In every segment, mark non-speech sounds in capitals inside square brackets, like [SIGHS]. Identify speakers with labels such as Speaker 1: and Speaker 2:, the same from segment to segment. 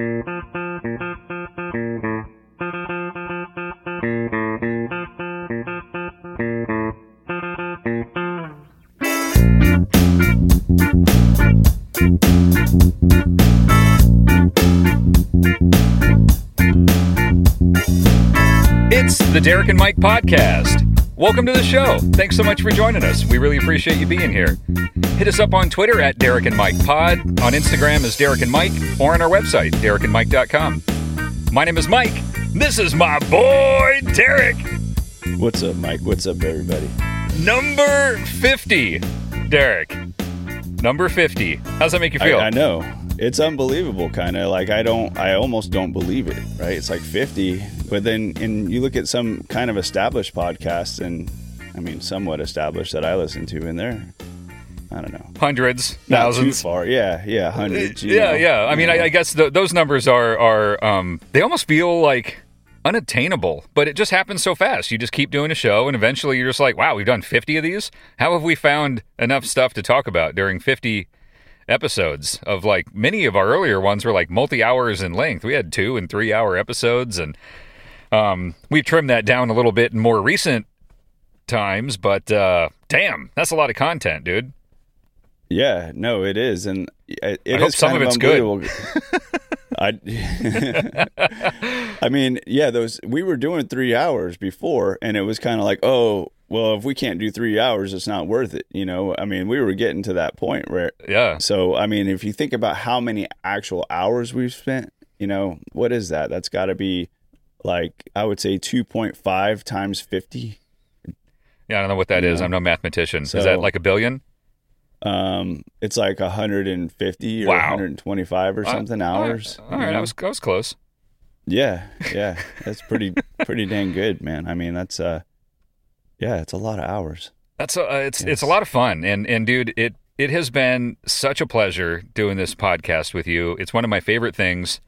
Speaker 1: It's the Derek and Mike podcast. Welcome to the show. Thanks so much for joining us. We really appreciate you being here. Hit us up on Twitter at Derek and Mike Pod, on Instagram as Derek and Mike, or on our website, derekandmike.com. My name is Mike. This is my boy, Derek.
Speaker 2: What's up, Mike? What's up, everybody?
Speaker 1: Number 50. Derek. Number 50. How's that make you
Speaker 2: I,
Speaker 1: feel?
Speaker 2: I know it's unbelievable, kind of like I don't, I almost don't believe it. Right? It's like fifty, but then and you look at some kind of established podcasts, and I mean, somewhat established that I listen to, and they're, I don't know,
Speaker 1: Hundreds,
Speaker 2: not
Speaker 1: thousands.
Speaker 2: too far. Yeah, yeah, hundreds.
Speaker 1: yeah,
Speaker 2: know,
Speaker 1: yeah. I mean,
Speaker 2: know.
Speaker 1: I, I guess th those numbers are are um, they almost feel like unattainable, but it just happens so fast. You just keep doing a show, and eventually you're just like, wow, we've done 50 of these. How have we found enough stuff to talk about during 50 episodes? Of like many of our earlier ones were like multi hours in length. We had two and three hour episodes, and um, we've trimmed that down a little bit in more recent times. But uh, damn, that's a lot of content, dude.
Speaker 2: Yeah, no, it is, and it, it
Speaker 1: I hope some
Speaker 2: kind
Speaker 1: of it's good.
Speaker 2: I, [LAUGHS] [LAUGHS] I mean, yeah, those we were doing three hours before, and it was kind of like, oh, well, if we can't do three hours, it's not worth it. You know, I mean, we were getting to that point where,
Speaker 1: Yeah.
Speaker 2: so I mean, if you think about how many actual hours we've spent, you know, what is that? That's got to be like I would say two point five times fifty.
Speaker 1: Yeah, I don't know what that is. I'm no mathematician. is that like a billion?
Speaker 2: Um, it's like 150 or
Speaker 1: Wow.
Speaker 2: 125 or something
Speaker 1: All right.
Speaker 2: hours.
Speaker 1: All right,
Speaker 2: you
Speaker 1: I
Speaker 2: know?
Speaker 1: was I was close.
Speaker 2: Yeah, yeah, [LAUGHS] that's pretty pretty dang good, man. I mean, that's uh, yeah, it's a lot of hours.
Speaker 1: That's a, uh, it's it's a lot of fun, and and dude, it it has been such a pleasure doing this podcast with you. It's one of my favorite things.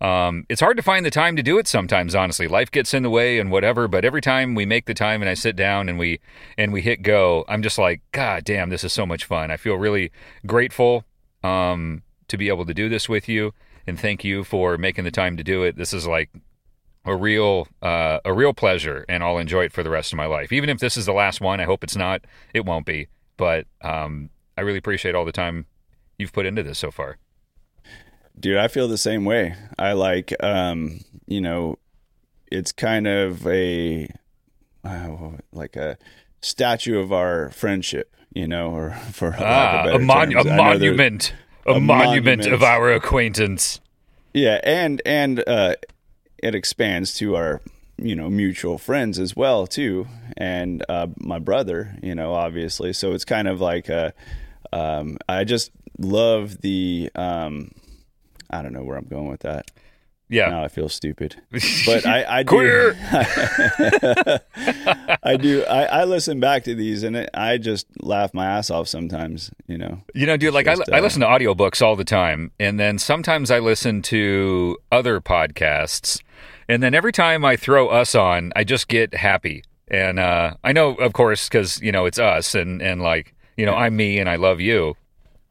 Speaker 1: Um, it's hard to find the time to do it sometimes. Honestly, life gets in the way and whatever. But every time we make the time and I sit down and we and we hit go, I'm just like, God damn, this is so much fun. I feel really grateful um, to be able to do this with you, and thank you for making the time to do it. This is like a real uh, a real pleasure, and I'll enjoy it for the rest of my life. Even if this is the last one, I hope it's not. It won't be, but um, I really appreciate all the time you've put into this so far.
Speaker 2: Dude, I feel the same way. I like, um, you know, it's kind of a uh, like a statue of our friendship, you know, or [LAUGHS] for
Speaker 1: Ah, a, mon- a
Speaker 2: I know there-
Speaker 1: monument, a,
Speaker 2: a
Speaker 1: monument of our acquaintance.
Speaker 2: Yeah, and and uh, it expands to our you know mutual friends as well too, and uh, my brother, you know, obviously. So it's kind of like uh um, I just love the um, I don't know where I'm going with that.
Speaker 1: Yeah,
Speaker 2: Now I feel stupid, [LAUGHS] but I, I do.
Speaker 1: Queer. [LAUGHS]
Speaker 2: I do. I, I listen back to these and it, I just laugh my ass off sometimes. You know.
Speaker 1: You know, dude, like I,
Speaker 2: Just,
Speaker 1: I
Speaker 2: uh,
Speaker 1: listen to audiobooks all the time, and then sometimes I listen to other podcasts, and then every time I throw us on, I just get happy. And uh, I know, of course, because you know it's us, and and like you know I'm me, and I love you.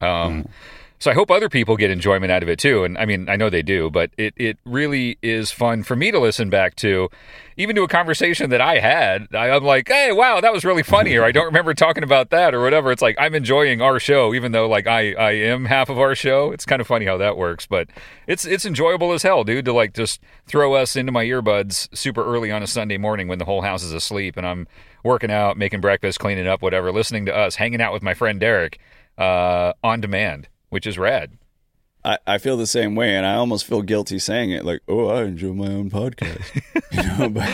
Speaker 1: Um, So I hope other people get enjoyment out of it too. And I mean, I know they do, but it, it really is fun for me to listen back to, even to a conversation that I had. I, I'm like, hey, wow, that was really funny, or I don't remember talking about that, or whatever. It's like I'm enjoying our show, even though like I, I am half of our show. It's kind of funny how that works, but it's it's enjoyable as hell, dude, to like just throw us into my earbuds super early on a Sunday morning when the whole house is asleep and I'm working out, making breakfast, cleaning up, whatever, listening to us, hanging out with my friend Derek uh, on demand, which is rad.
Speaker 2: I, I feel the same way, and I almost feel guilty saying it. Like, oh, I enjoy my own podcast. [LAUGHS] you know, but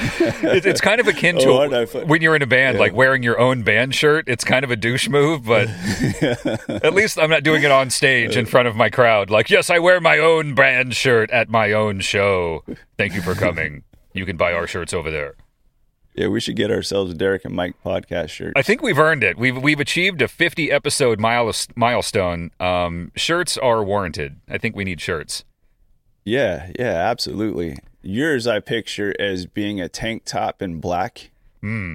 Speaker 1: It, it's kind of akin [LAUGHS] to
Speaker 2: Oh, aren't I fu-
Speaker 1: when you're in a band,
Speaker 2: Yeah.
Speaker 1: like wearing your own band shirt. It's kind of a douche move, but [LAUGHS] at least I'm not doing it on stage in front of my crowd. Like, yes, I wear my own band shirt at my own show. Thank you for coming. You can buy our shirts over there.
Speaker 2: Yeah, we should get ourselves a Derek and Mike podcast shirt.
Speaker 1: I think we've earned it. We've we've achieved a 50 episode mile, milestone. Um, shirts are warranted. I think we need shirts.
Speaker 2: yeah, yeah, absolutely. Yours, I picture as being a tank top in black. Hmm.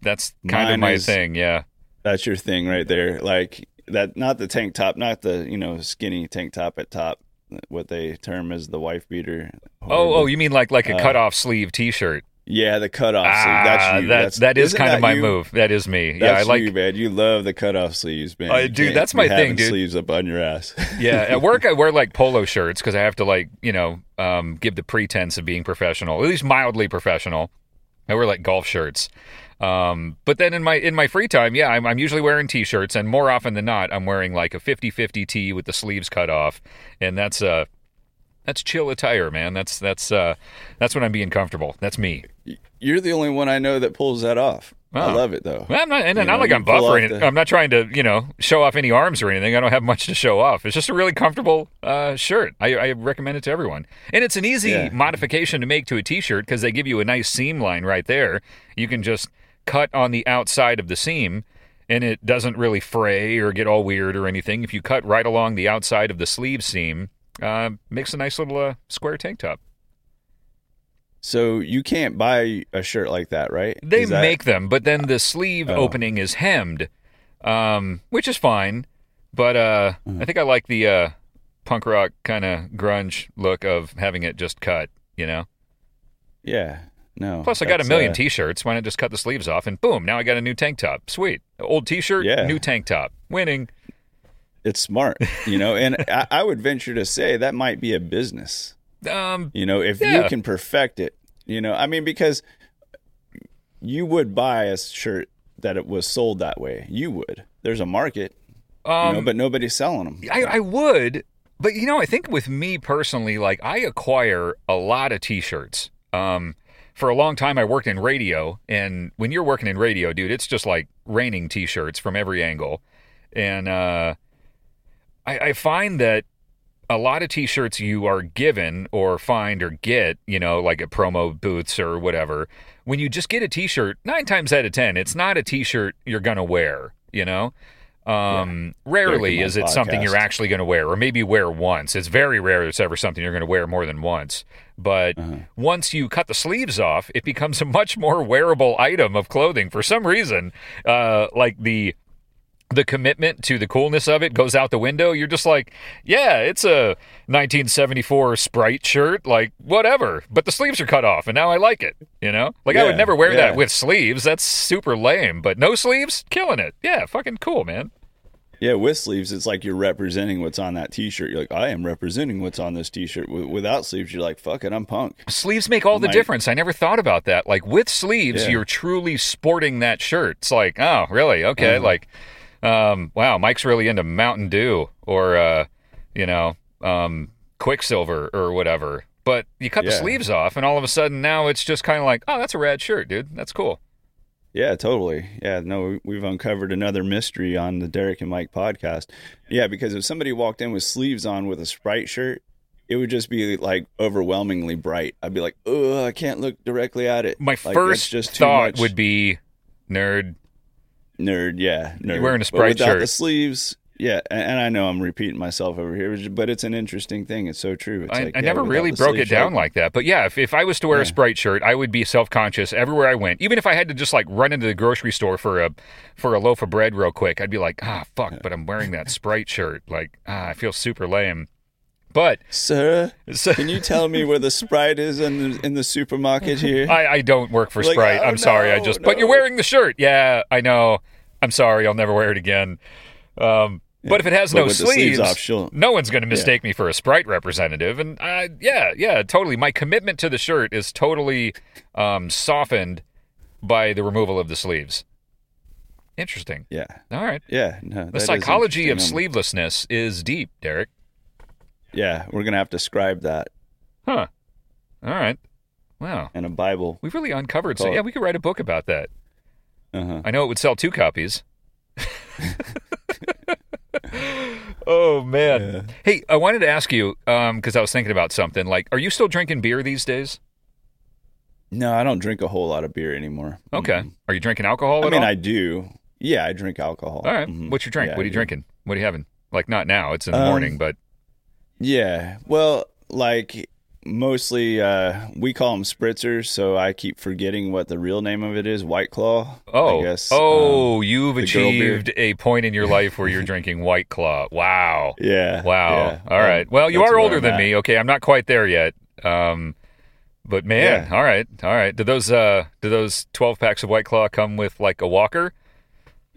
Speaker 1: That's kind of my
Speaker 2: is-
Speaker 1: thing. Yeah.
Speaker 2: That's your thing right there. Like that, not the tank top, not the you know skinny tank top at top. what they term as the wife beater.
Speaker 1: Oh, oh, you mean like like a cut off sleeve T-shirt?
Speaker 2: Yeah, the cutoff sleeve. That's
Speaker 1: Ah,
Speaker 2: you.
Speaker 1: that
Speaker 2: that's,
Speaker 1: that is kind of my
Speaker 2: you?
Speaker 1: move. That is me. yeah, I like.
Speaker 2: you, man. You love the cutoff sleeves, man.
Speaker 1: Uh, dude, that's my thing, dude.
Speaker 2: Sleeves up on your ass. [LAUGHS]
Speaker 1: yeah, at work I wear like polo shirts because I have to like you know um, give the pretense of being professional, at least mildly professional. I wear like golf shirts, um, but then in my in my free time, yeah, I'm, I'm usually wearing t-shirts, and more often than not, I'm wearing like a 50-50 tee with the sleeves cut off, and that's uh that's chill attire, man. That's that's uh that's when I'm being comfortable. That's me.
Speaker 2: You're the only one I know that pulls that off. I
Speaker 1: Oh.
Speaker 2: love it though.
Speaker 1: Well, I'm not, and
Speaker 2: You
Speaker 1: not
Speaker 2: know,
Speaker 1: like I'm buffering
Speaker 2: the-
Speaker 1: I'm not trying to, you know, show off any arms or anything. I don't have much to show off. It's just a really comfortable uh, shirt. I, I recommend it to everyone, and it's an easy
Speaker 2: Yeah.
Speaker 1: modification to make to a t-shirt because they give you a nice seam line right there. You can just cut on the outside of the seam, and it doesn't really fray or get all weird or anything. If you cut right along the outside of the sleeve seam, uh, makes a nice little uh, square tank top.
Speaker 2: So you can't buy a shirt like that, right?
Speaker 1: They
Speaker 2: that-
Speaker 1: make them, but then the sleeve
Speaker 2: Oh.
Speaker 1: opening is hemmed, um, which is fine. But uh,
Speaker 2: Mm.
Speaker 1: I think I like the uh, punk rock kind of grunge look of having it just cut. You know.
Speaker 2: Yeah. No.
Speaker 1: Plus, I got a million
Speaker 2: uh,
Speaker 1: T-shirts. Why not just cut the sleeves off and boom? Now I got a new tank top. Sweet. Old T-shirt,
Speaker 2: Yeah.
Speaker 1: new tank top. Winning.
Speaker 2: It's smart, you know, and [LAUGHS] I, I would venture to say that might be a business.
Speaker 1: Um,
Speaker 2: You know, if
Speaker 1: Yeah.
Speaker 2: you can perfect it, you know, I mean, because you would buy a shirt that it was sold that way. You would. There's a market, you
Speaker 1: um,
Speaker 2: know, but nobody's selling them.
Speaker 1: I, I would, but you know, I think with me personally, like I acquire a lot of T-shirts. Um, for a long time, I worked in radio, and when you're working in radio, dude, it's just like raining T-shirts from every angle, and uh, I, I find that a lot of T-shirts you are given or find or get, you know, like at promo booths or whatever. When you just get a T-shirt, nine times out of ten, it's not a T-shirt you're gonna wear. You know, um, rarely is it something you're actually going to wear, or maybe wear once. It's very rare it's ever something you're going to wear more than once. But
Speaker 2: Uh-huh.
Speaker 1: once you cut the sleeves off, it becomes a much more wearable item of clothing. For some reason, uh, like the the commitment to the coolness of it goes out the window. You're just like, yeah, it's a 1974 Sprite shirt, like whatever. But the sleeves are cut off, and now I like it. You know, like I would never wear
Speaker 2: yeah.
Speaker 1: that with sleeves. That's super lame. But no sleeves, killing it. Yeah, fucking cool, man.
Speaker 2: Yeah, with sleeves, it's like you're representing what's on that T-shirt. You're like, I am representing what's on this T-shirt. Wi- Without sleeves, you're like, fuck it, I'm punk.
Speaker 1: Sleeves make all the
Speaker 2: Might-
Speaker 1: difference. I never thought about that. Like with sleeves,
Speaker 2: Yeah.
Speaker 1: you're truly sporting that shirt. It's like, oh, really? Okay.
Speaker 2: Uh-huh.
Speaker 1: Like, um, wow, Mike's really into Mountain Dew or, uh, you know, um, Quiksilver or whatever. But you cut the sleeves off, and all of a sudden now it's just kind of like, oh, that's a rad shirt, dude. That's cool.
Speaker 2: Yeah, totally. Yeah, no, we- we've uncovered another mystery on the Derek and Mike podcast. Yeah, because if somebody walked in with sleeves on with a Sprite shirt, it would just be like overwhelmingly bright. I'd be like, oh, I can't look directly at it.
Speaker 1: My
Speaker 2: Like,
Speaker 1: first
Speaker 2: just
Speaker 1: thought
Speaker 2: much.
Speaker 1: would be nerd.
Speaker 2: Nerd. Yeah, nerd.
Speaker 1: wearing a Sprite
Speaker 2: without
Speaker 1: shirt.
Speaker 2: the sleeves. Yeah, and, and I know I'm repeating myself over here, but it's an interesting thing. It's so true. It's
Speaker 1: I,
Speaker 2: like,
Speaker 1: I
Speaker 2: yeah,
Speaker 1: never really broke it
Speaker 2: sleeves,
Speaker 1: down
Speaker 2: like-
Speaker 1: that. But yeah, if, if I was to wear a Sprite shirt, I would be self conscious everywhere I went. Even if I had to just like run into the grocery store for a for a loaf of bread real quick, I'd be like, ah, fuck, but I'm wearing that [LAUGHS] Sprite shirt. Like, ah, I feel super lame. But
Speaker 2: Sir,
Speaker 1: so,
Speaker 2: can you tell me where the Sprite is in the, in the supermarket here? [LAUGHS]
Speaker 1: I, I don't work for
Speaker 2: Like,
Speaker 1: Sprite.
Speaker 2: oh,
Speaker 1: I'm sorry. I
Speaker 2: no,
Speaker 1: just. But you're wearing the shirt. Yeah, I know. I'm sorry. I'll never wear it again. Um, but if it has no sleeves,
Speaker 2: sleeves off,
Speaker 1: no one's going to mistake me for a Sprite representative. And uh, yeah, yeah, totally. My commitment to the shirt is totally um, softened by the removal of the sleeves. Interesting.
Speaker 2: Yeah,
Speaker 1: All right.
Speaker 2: yeah. No,
Speaker 1: The psychology of.
Speaker 2: Um,
Speaker 1: sleevelessness is deep, Derek.
Speaker 2: Yeah, we're gonna have to scribe that
Speaker 1: Huh. All right. Wow.
Speaker 2: And a Bible.
Speaker 1: We've really uncovered. So yeah, we could write a book about that.
Speaker 2: Uh-huh.
Speaker 1: I know it would sell two copies. oh man! Hey, I wanted to ask you because I was thinking about something. Like, are you still drinking beer these days?
Speaker 2: No, I don't drink a whole lot of beer anymore.
Speaker 1: Okay.
Speaker 2: Mhm.
Speaker 1: Are you drinking alcohol
Speaker 2: I mean,
Speaker 1: all?
Speaker 2: I do. Yeah, I drink alcohol.
Speaker 1: all right.
Speaker 2: Mhm.
Speaker 1: What's your drink?
Speaker 2: Yeah,
Speaker 1: what are you drinking? What are you having? Like, not now. It's in the
Speaker 2: Um,
Speaker 1: morning, but
Speaker 2: Yeah. Well, like mostly uh, we call them spritzers, so I keep forgetting what the real name of it is. White Claw.
Speaker 1: Oh,
Speaker 2: I guess.
Speaker 1: oh,
Speaker 2: Um,
Speaker 1: you've
Speaker 2: the girl beer.
Speaker 1: achieved a point in your [LAUGHS] life where you're drinking White Claw. Wow.
Speaker 2: yeah.
Speaker 1: Wow.
Speaker 2: yeah.
Speaker 1: All right. Well, you are older than
Speaker 2: at.
Speaker 1: me. Okay, I'm not quite there yet. Um, but man,
Speaker 2: Yeah.
Speaker 1: all right, all right. Do those uh, do those 12 packs of White Claw come with like a walker?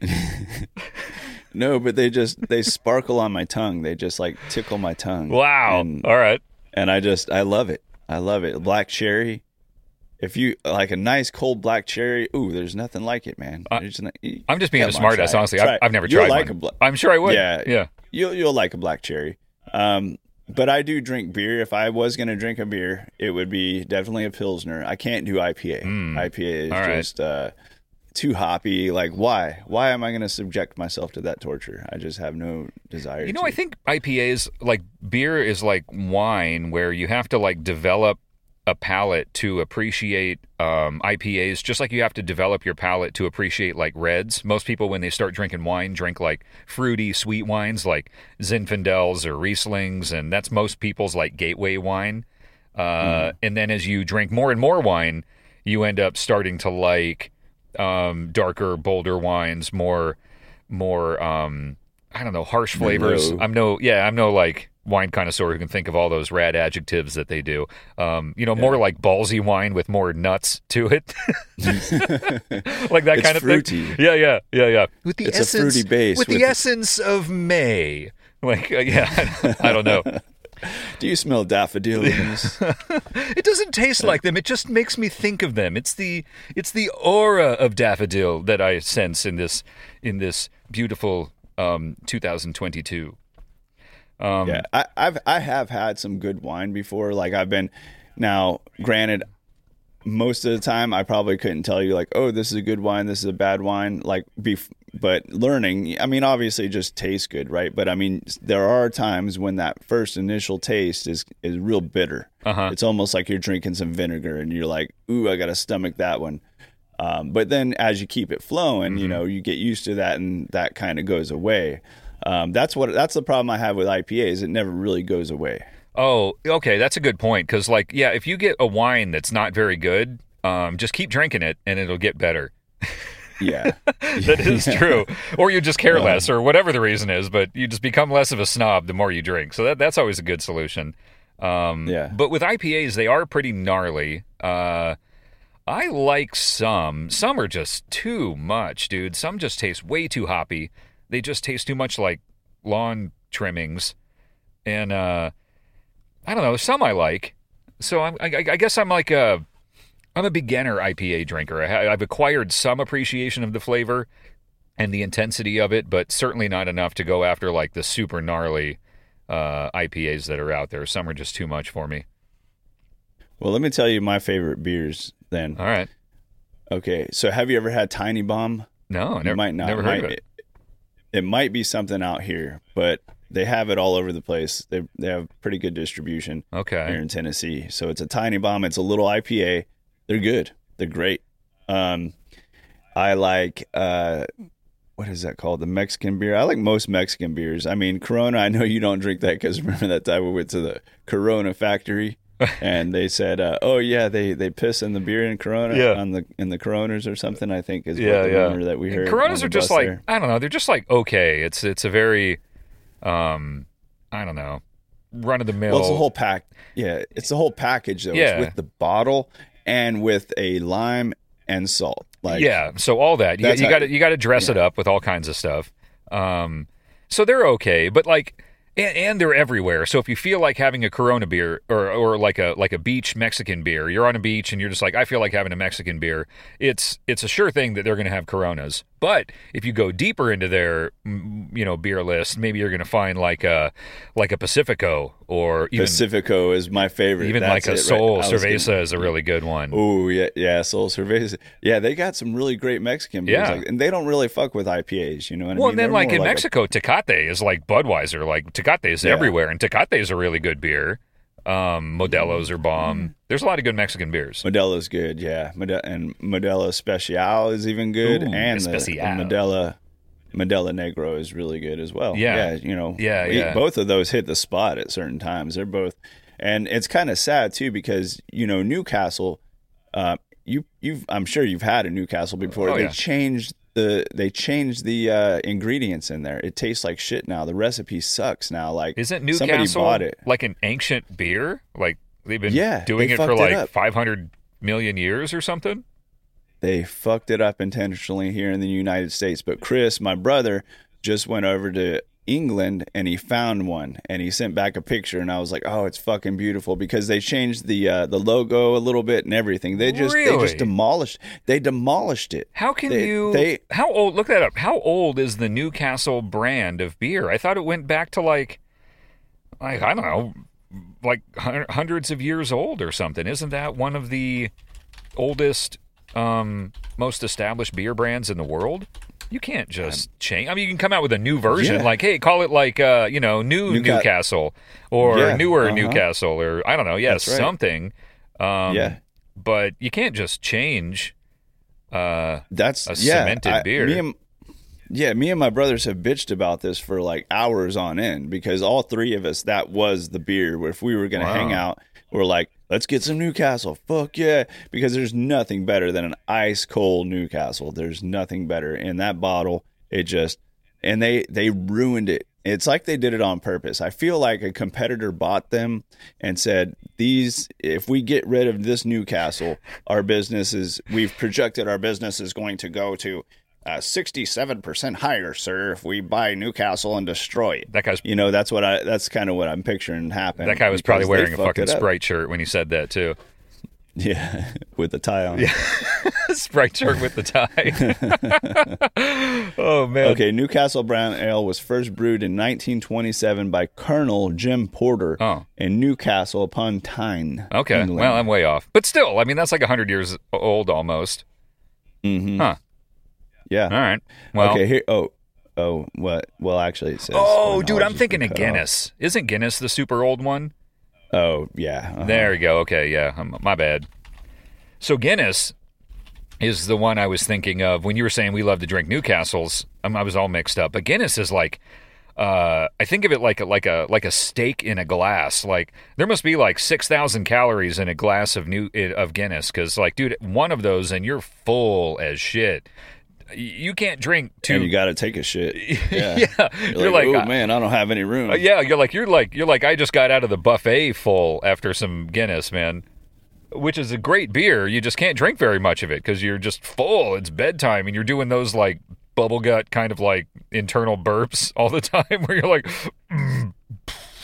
Speaker 1: [LAUGHS]
Speaker 2: No, but they just they sparkle on my tongue. They just like tickle my tongue.
Speaker 1: Wow.
Speaker 2: And,
Speaker 1: all right.
Speaker 2: And I just I love it. I love it. Black cherry. If you like a nice cold black cherry, ooh, there's nothing like it, man.
Speaker 1: I-
Speaker 2: There's not- you-
Speaker 1: I'm just being a smartass. Honestly, I've. I've never
Speaker 2: You'll
Speaker 1: tried
Speaker 2: like
Speaker 1: one.
Speaker 2: bla-
Speaker 1: I'm sure I would.
Speaker 2: Yeah.
Speaker 1: Yeah.
Speaker 2: You'll you'll like a black cherry. Um, but I do drink beer. If I was going to drink a beer, it would be definitely a pilsner. I can't do IPA. IPA is
Speaker 1: All right.
Speaker 2: just uh, too hoppy. Like why? Why am I going to subject myself to that torture? I just have no desire.
Speaker 1: You know,
Speaker 2: to.
Speaker 1: I think IPAs like beer is like wine, where you have to like develop a palate to appreciate um, IPAs, just like you have to develop your palate to appreciate like reds. Most people, when they start drinking wine, drink like fruity, sweet wines like Zinfandels or Rieslings, and that's most people's like gateway wine. Uh, And then as you drink more and more wine, you end up starting to like um, darker, bolder wines, more, more. Um, I don't know, harsh flavors.
Speaker 2: Merlot.
Speaker 1: I'm no, yeah, I'm no like wine connoisseur who can think of all those rad adjectives that they do. Um, you know, more like ballsy wine with more nuts to it, [LAUGHS] [LAUGHS] like that
Speaker 2: It's
Speaker 1: kind of
Speaker 2: fruity.
Speaker 1: thing. Yeah, yeah, yeah, yeah. With the
Speaker 2: It's a
Speaker 1: essence,
Speaker 2: fruity base
Speaker 1: with,
Speaker 2: with
Speaker 1: the
Speaker 2: the-
Speaker 1: essence of May. Like, uh, yeah, [LAUGHS] I don't know. [LAUGHS]
Speaker 2: Do you smell daffodil in? [LAUGHS]
Speaker 1: It doesn't taste like them. It just makes me think of them. It's the it's the aura of daffodil that I sense in this in this beautiful um, 2022. Um,
Speaker 2: yeah, I, I've I have had some good wine before. Like I've been now, granted, most of the time I probably couldn't tell you like, oh, this is a good wine, this is a bad wine. Like, bef- but learning, I mean, obviously, it just tastes good, right? But I mean, there are times when that first initial taste is is real bitter.
Speaker 1: Uh-huh.
Speaker 2: It's almost like you're drinking some vinegar, and you're like, ooh, I got to stomach that one. Um, but then as you keep it flowing,
Speaker 1: Mm-hmm.
Speaker 2: you know, you get used to that, and that kind of goes away. Um, that's what that's the problem I have with IPAs. It never really goes away.
Speaker 1: Oh, okay, that's a good point. Because, like, yeah, if you get a wine that's not very good, um, just keep drinking it, and it'll get better.
Speaker 2: Yeah, [LAUGHS] [LAUGHS]
Speaker 1: That is true. Or you just care less, or whatever the reason is. But you just become less of a snob the more you drink. So that that's always a good solution. Um,
Speaker 2: Yeah.
Speaker 1: But with IPAs, they are pretty gnarly. Uh, I like some. Some are just too much, dude. Some just taste way too hoppy. They just taste too much like lawn trimmings. And uh, I don't know. Some I like. So I'm, I, I guess I'm like a I'm a beginner IPA drinker. I, I've acquired some appreciation of the flavor and the intensity of it, but certainly not enough to go after like the super gnarly uh, IPAs that are out there. Some are just too much for me.
Speaker 2: Well, let me tell you my favorite beers. Then,
Speaker 1: All right.
Speaker 2: okay. So, have you ever had Tiny Bomb?
Speaker 1: No, never,
Speaker 2: you might not.
Speaker 1: never
Speaker 2: Might-
Speaker 1: heard of it.
Speaker 2: It might be something out here, but they have it all over the place. They they have pretty good distribution
Speaker 1: Okay.
Speaker 2: here in Tennessee. So it's a tiny bomb. It's a little IPA. They're good. They're great. Um, I like uh, what is that called? The Mexican beer. I like most Mexican beers. I mean, Corona. I know you don't drink that because [LAUGHS] remember that time we went to the Corona factory. [LAUGHS] and they said, uh, "Oh yeah, they they piss in the beer in Corona
Speaker 1: Yeah.
Speaker 2: on the in the Coronas or something." I think is
Speaker 1: Yeah,
Speaker 2: what the
Speaker 1: yeah.
Speaker 2: rumor that we heard.
Speaker 1: Coronas are just like
Speaker 2: there.
Speaker 1: I don't know. They're just like okay. It's it's a very um I don't know run of the mill.
Speaker 2: Well, it's a whole pack. Yeah, it's the whole package though.
Speaker 1: Yeah.
Speaker 2: It's with the bottle and with a lime and salt. Like
Speaker 1: yeah, so all that you, got to you got to dress it up with all kinds of stuff. Um, so they're okay, but like, and, and they're everywhere. So if you feel like having a Corona beer or or like a like a beach Mexican beer, you're on a beach and you're just like, I feel like having a Mexican beer. It's it's a sure thing that they're going to have Coronas. But if you go deeper into their you know beer list, maybe you're going to find like a like a Pacifico or even
Speaker 2: Pacifico is my favorite.
Speaker 1: even
Speaker 2: That's
Speaker 1: like a
Speaker 2: it.
Speaker 1: Sol
Speaker 2: was
Speaker 1: Cerveza
Speaker 2: gonna-
Speaker 1: is a really good one.
Speaker 2: Oh yeah, yeah, Sol Cerveza. Yeah, they got some really great Mexican beers,
Speaker 1: Yeah.
Speaker 2: like, and they don't really fuck with IPAs. You know what
Speaker 1: Well,
Speaker 2: I mean?
Speaker 1: and then
Speaker 2: They're
Speaker 1: like in
Speaker 2: a-
Speaker 1: Mexico, Tecate is like Budweiser. Like Tecate is
Speaker 2: Yeah.
Speaker 1: everywhere, and Tecate is a really good beer. Um, Modelos are bomb.
Speaker 2: Mm-hmm.
Speaker 1: There's a lot of good Mexican beers.
Speaker 2: Modelo's good, yeah. Mode- and Modelo Special is even good,
Speaker 1: Ooh,
Speaker 2: and the, the Modelo Modelo Negro is really good as well.
Speaker 1: Yeah.
Speaker 2: yeah, you know,
Speaker 1: Yeah,
Speaker 2: we-
Speaker 1: yeah.
Speaker 2: Both of those hit the spot at certain times. They're both. and it's kind of sad too because you know Newcastle. Uh, you you've I'm sure you've had a Newcastle before.
Speaker 1: Oh,
Speaker 2: they
Speaker 1: yeah.
Speaker 2: changed the they changed the uh, ingredients in there. It tastes like shit now. The recipe sucks now. Like
Speaker 1: Isn't
Speaker 2: somebody
Speaker 1: Newcastle
Speaker 2: bought it?
Speaker 1: like an ancient beer? Like they've been
Speaker 2: Yeah,
Speaker 1: doing it for
Speaker 2: fucked it
Speaker 1: like 500 million years or something?
Speaker 2: they fucked it up intentionally here in the United States. But Chris, my brother, just went over to England and he found one and he sent back a picture and I was like, "Oh, it's fucking beautiful" because they changed the uh, the logo a little bit and everything. They just they just demolished they demolished it.
Speaker 1: How can
Speaker 2: They-
Speaker 1: you?
Speaker 2: they-
Speaker 1: how old? Look that up. How old is the Newcastle brand of beer? I thought it went back to like, like I don't know, like hundreds of years old or something. Isn't that one of the oldest, um, most established beer brands in the world? You can't just change. I mean, you can come out with a new version,
Speaker 2: Yeah.
Speaker 1: like, hey, call it like, uh, you know, new
Speaker 2: Newca-
Speaker 1: Newcastle or
Speaker 2: Yeah,
Speaker 1: newer
Speaker 2: uh-huh.
Speaker 1: Newcastle or I don't know, yeah,
Speaker 2: right.
Speaker 1: something. Um,
Speaker 2: yeah.
Speaker 1: but you can't just change. Uh,
Speaker 2: That's
Speaker 1: a
Speaker 2: yeah,
Speaker 1: cemented
Speaker 2: I-
Speaker 1: beer.
Speaker 2: Me and, yeah, me and my brothers have bitched about this for like hours on end because all three of us that was the beer. If we were gonna hang out, we're like, let's get some Newcastle. Fuck yeah, because there's nothing better than an ice cold Newcastle. There's nothing better in that bottle. It just and they they ruined it. It's like they did it on purpose. I feel like a competitor bought them and said, "These, if we get rid of this Newcastle, our business is we've projected our business is going to go to uh, sixty-seven percent higher, sir. If we buy Newcastle and destroy it,
Speaker 1: that guy's
Speaker 2: you know, that's what I. That's kind of what I'm picturing happen.
Speaker 1: That guy was probably wearing a fucking. Sprite shirt when he said that too. [LAUGHS]
Speaker 2: Yeah, with the tie on. Yeah. [LAUGHS]
Speaker 1: Sprite shirt with the tie. [LAUGHS] oh man.
Speaker 2: Okay, Newcastle Brown Ale was first brewed in 1927 by Colonel Jim Porter
Speaker 1: Oh.
Speaker 2: in Newcastle upon Tyne.
Speaker 1: Okay.
Speaker 2: England.
Speaker 1: Well, I'm way off, but still, I mean, that's like hundred years old almost.
Speaker 2: Mhm.
Speaker 1: Huh.
Speaker 2: Yeah.
Speaker 1: All right. Well.
Speaker 2: okay. Here. Oh. Oh. What? Well, actually, it says.
Speaker 1: Oh, dude, I'm thinking of
Speaker 2: cut off.
Speaker 1: Guinness. Isn't Guinness the super old one?
Speaker 2: Oh, yeah. uh-huh.
Speaker 1: There you go. Okay, yeah, um, my bad. So Guinness is the one I was thinking of when you were saying we love to drink Newcastle's. Um, I was all mixed up, but Guinness is like. Uh, I think of it like a, like a like a steak in a glass. Like there must be like six thousand calories in a glass of new of Guinness. Because like, dude, one of those and you're full as shit. You can't drink two.
Speaker 2: And you got to take a shit. [LAUGHS] Yeah.
Speaker 1: yeah,
Speaker 2: You're,
Speaker 1: you're
Speaker 2: like,
Speaker 1: like,
Speaker 2: oh man, I don't have any room.
Speaker 1: uh, yeah, you're like you're like you're like I just got out of the buffet full after some Guinness, man. Which is a great beer. You just can't drink very much of it because you're just full. It's bedtime, and you're doing those like bubble gut kind of like internal burps [LAUGHS] all the time, where you're like,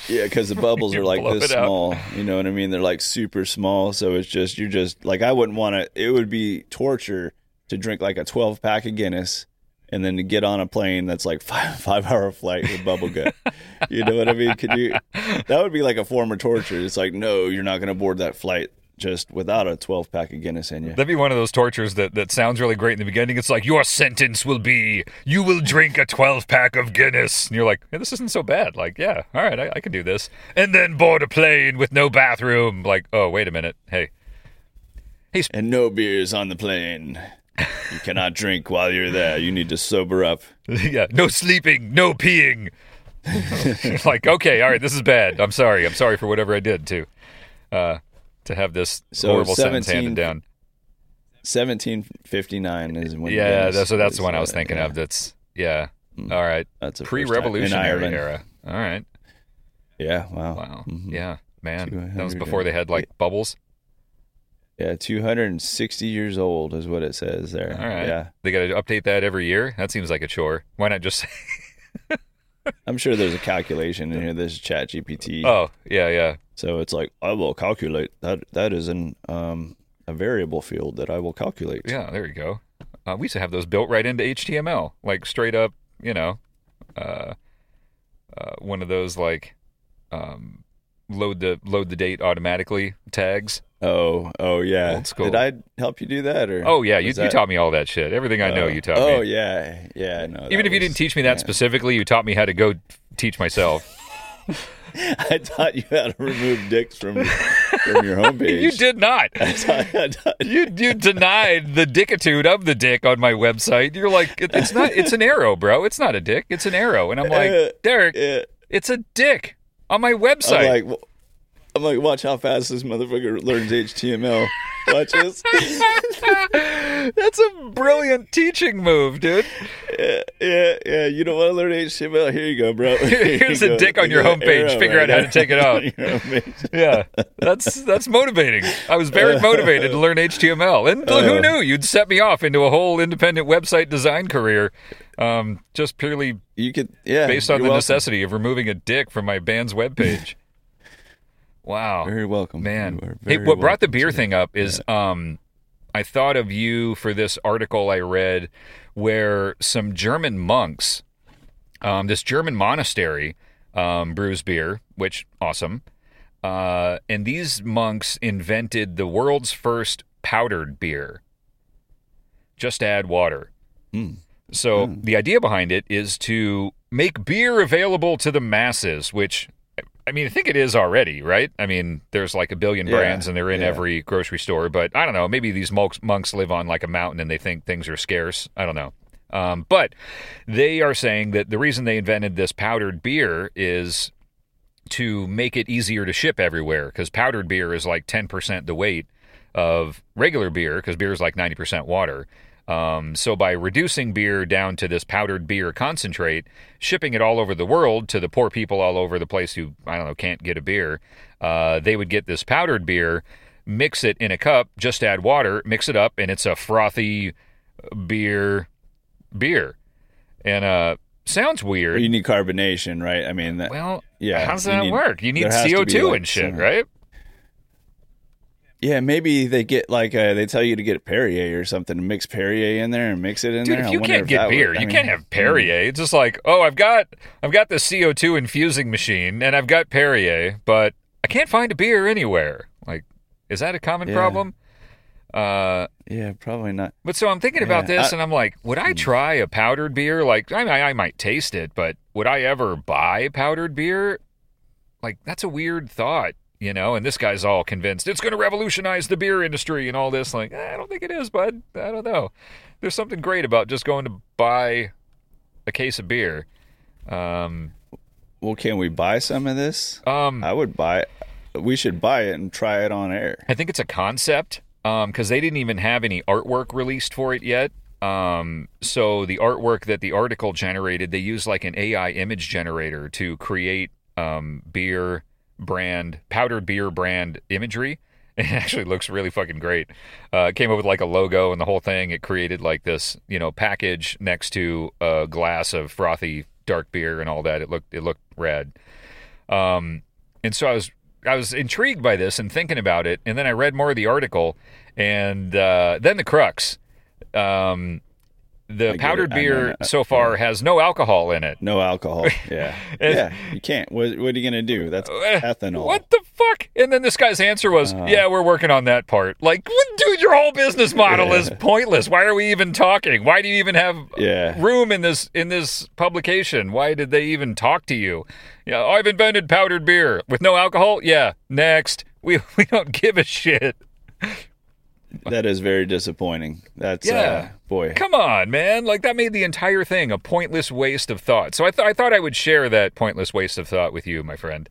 Speaker 2: Yeah, because the bubbles [LAUGHS] are like this small. You know what I mean? They're like super small. So it's just you're just like I wouldn't want to. It would be torture to drink like a 12 pack of Guinness and then to get on a plane that's like [LAUGHS] five five hour flight with bubble gut. you know what I mean? Could you? That would be like a form of torture. It's like no, you're not going to board that flight just without a 12 pack of Guinness in you.
Speaker 1: that'd be one of those tortures that that sounds really great in the beginning. It's like your sentence will be you will drink a 12 pack of Guinness, and you're like, yeah, this isn't so bad. Like, yeah, all right, I, I can do this, and then board a plane with no bathroom. Like, oh, wait a minute, hey.
Speaker 2: And no beers on the plane. You cannot drink while you're there. You need to sober up. [LAUGHS]
Speaker 1: yeah, no sleeping, no peeing. [LAUGHS] like, okay, all right, this is bad. I'm sorry. I'm sorry for whatever I did to uh to have this
Speaker 2: So
Speaker 1: horrible sentence handed down.
Speaker 2: 1759 is when.
Speaker 1: Yeah, that's so that's the one I was thinking
Speaker 2: yeah.
Speaker 1: of. That's yeah. All right.
Speaker 2: That's the first time- in
Speaker 1: Pre-revolutionary era. All right.
Speaker 2: Yeah, wow.
Speaker 1: Wow.
Speaker 2: Mhm.
Speaker 1: Yeah, man. That was before they had like bubbles.
Speaker 2: Yeah, 260 years old is what it says there.
Speaker 1: All right.
Speaker 2: Yeah.
Speaker 1: They got to update that every year. That seems like a chore. Why not just say, [LAUGHS]
Speaker 2: I'm sure there's a calculation in here. This is Chat GPT.
Speaker 1: "Oh, yeah, yeah."
Speaker 2: So it's like, I will calculate. That That is an um, a variable field that I will calculate.
Speaker 1: Yeah, there you go. Uh, we used to have those built right into HTML, like straight up, you know, uh, uh, one of those like um, load the load the date automatically tags.
Speaker 2: Oh, oh yeah.
Speaker 1: Old school.
Speaker 2: Did I help you do that? Or
Speaker 1: Oh yeah, you,
Speaker 2: was
Speaker 1: you taught me all that shit. Everything I know,
Speaker 2: Oh.
Speaker 1: you taught
Speaker 2: Oh
Speaker 1: me.
Speaker 2: Oh yeah, yeah. No,
Speaker 1: Even
Speaker 2: that
Speaker 1: if you didn't teach me that
Speaker 2: yeah.
Speaker 1: specifically, you taught me how to go teach myself. [LAUGHS]
Speaker 2: I taught you how to remove dicks from from your [LAUGHS] homepage.
Speaker 1: you did not. [LAUGHS]
Speaker 2: I taught- I taught-
Speaker 1: You you denied the dickitude of the dick on my website. You're like, it, it's not. It's an arrow, bro. It's not a dick. It's an arrow. And I'm
Speaker 2: Uh,
Speaker 1: like, Derek,
Speaker 2: yeah.
Speaker 1: it's a dick on my
Speaker 2: I'm
Speaker 1: website.
Speaker 2: like, I'm like, watch how fast this motherfucker learns HTML. This. [LAUGHS]
Speaker 1: That's a brilliant teaching move, dude.
Speaker 2: yeah, yeah, yeah. You don't want to learn HTML? Here you go, bro. [LAUGHS] Here
Speaker 1: Here's a dick on
Speaker 2: You
Speaker 1: your homepage. Figure
Speaker 2: right
Speaker 1: out how to take it [LAUGHS] out. Yeah, that's that's motivating. I was very motivated to learn HTML, and who
Speaker 2: Uh.
Speaker 1: knew you'd set me off into a whole independent website design career, um, just purely
Speaker 2: You could, yeah.
Speaker 1: based on the
Speaker 2: welcome.
Speaker 1: necessity of removing a dick from my band's webpage. Wow,
Speaker 2: Very welcome,
Speaker 1: man.
Speaker 2: Are
Speaker 1: Hey,
Speaker 2: very
Speaker 1: what brought the beer thing up is um, I thought of you for this article I read where some German monks, um, this German monastery, um, brews beer, which awesome. Uh, and these monks invented the world's first powdered beer. Just add water.
Speaker 2: Mm.
Speaker 1: So the idea behind it is to make beer available to the masses, which I mean, I think it is already, right? I mean, there's like a billion
Speaker 2: Yeah,
Speaker 1: brands and they're in
Speaker 2: yeah.
Speaker 1: every grocery store, but I don't know. Maybe these monks, monks live on like a mountain and they think things are scarce. I don't know. Um, but they are saying that the reason they invented this powdered beer is to make it easier to ship everywhere because powdered beer is like 10% the weight of regular beer because beer is like 90% water. Um, so by reducing beer down to this powdered beer concentrate, shipping it all over the world to the poor people all over the place who I don't know can't get a beer, uh, they would get this powdered beer, mix it in a cup, just add water, mix it up, and it's a frothy beer beer. And uh, sounds weird.
Speaker 2: You need carbonation, right? I mean, that,
Speaker 1: Well,
Speaker 2: Yeah,
Speaker 1: How does
Speaker 2: you
Speaker 1: that
Speaker 2: need-
Speaker 1: work? You need
Speaker 2: there has to be,
Speaker 1: CO2
Speaker 2: like,
Speaker 1: and shit,
Speaker 2: some-
Speaker 1: right?
Speaker 2: Yeah, maybe they get like uh, they tell you to get Perrier or something, to mix Perrier in there and mix it in
Speaker 1: Dude,
Speaker 2: there.
Speaker 1: if you can't get
Speaker 2: that would-
Speaker 1: beer, you
Speaker 2: mean,
Speaker 1: can't have Perrier. It's just like, oh, I've got I've got the CO2 infusing machine and I've got Perrier, but I can't find a beer anywhere. Like, is that a common
Speaker 2: Yeah.
Speaker 1: problem? Uh,
Speaker 2: Yeah, probably not.
Speaker 1: but so I'm thinking about
Speaker 2: Yeah,
Speaker 1: this,
Speaker 2: I- Hmm.
Speaker 1: and I'm like, would I try a powdered beer? Like, I I might taste it, but would I ever buy powdered beer? Like, that's a weird thought, you know. And this guy's all convinced it's going to revolutionize the beer industry and all this. Like, I don't think it is, bud. I don't know. There's something great about just going to buy a case of beer. Um,
Speaker 2: Well, can we buy some of this?
Speaker 1: um,
Speaker 2: I would buy it. We should buy it and try it on air.
Speaker 1: I think it's a concept because they didn't even have any artwork released for it yet. Um, so the artwork that the article generated, they used like an AI image generator to create um, beer brand, powdered beer brand imagery. [LAUGHS] It actually looks really fucking great. Uh, came up with like a logo and the whole thing. It created like this, you know, package next to a glass of frothy dark beer and all that. It looked it looked rad. Um, and so I was I was intrigued by this and thinking about it, and then I read more of the article, and uh, then the crux. Um, the powdered.
Speaker 2: I know,
Speaker 1: beer so far has no alcohol in it.
Speaker 2: No alcohol. [LAUGHS] Yeah,
Speaker 1: And-
Speaker 2: yeah. You can't. What, what are you gonna do? That's
Speaker 1: Eh,
Speaker 2: ethanol.
Speaker 1: What the fuck? And then this guy's answer was,
Speaker 2: Uh.
Speaker 1: "Yeah, we're working on that part." Like, dude, your whole business model is pointless. Why are we even talking? Why do you even have
Speaker 2: Yeah.
Speaker 1: room in this in this publication? Why did they even talk to you? Yeah, I've invented powdered beer with no alcohol. Yeah, next. We [LAUGHS] we don't give a shit.
Speaker 2: That is very disappointing. That's
Speaker 1: Yeah.
Speaker 2: uh, boy.
Speaker 1: Come on, man! Like that made the entire thing a pointless waste of thought. So I th- I thought I would share that pointless waste of thought with you, my friend.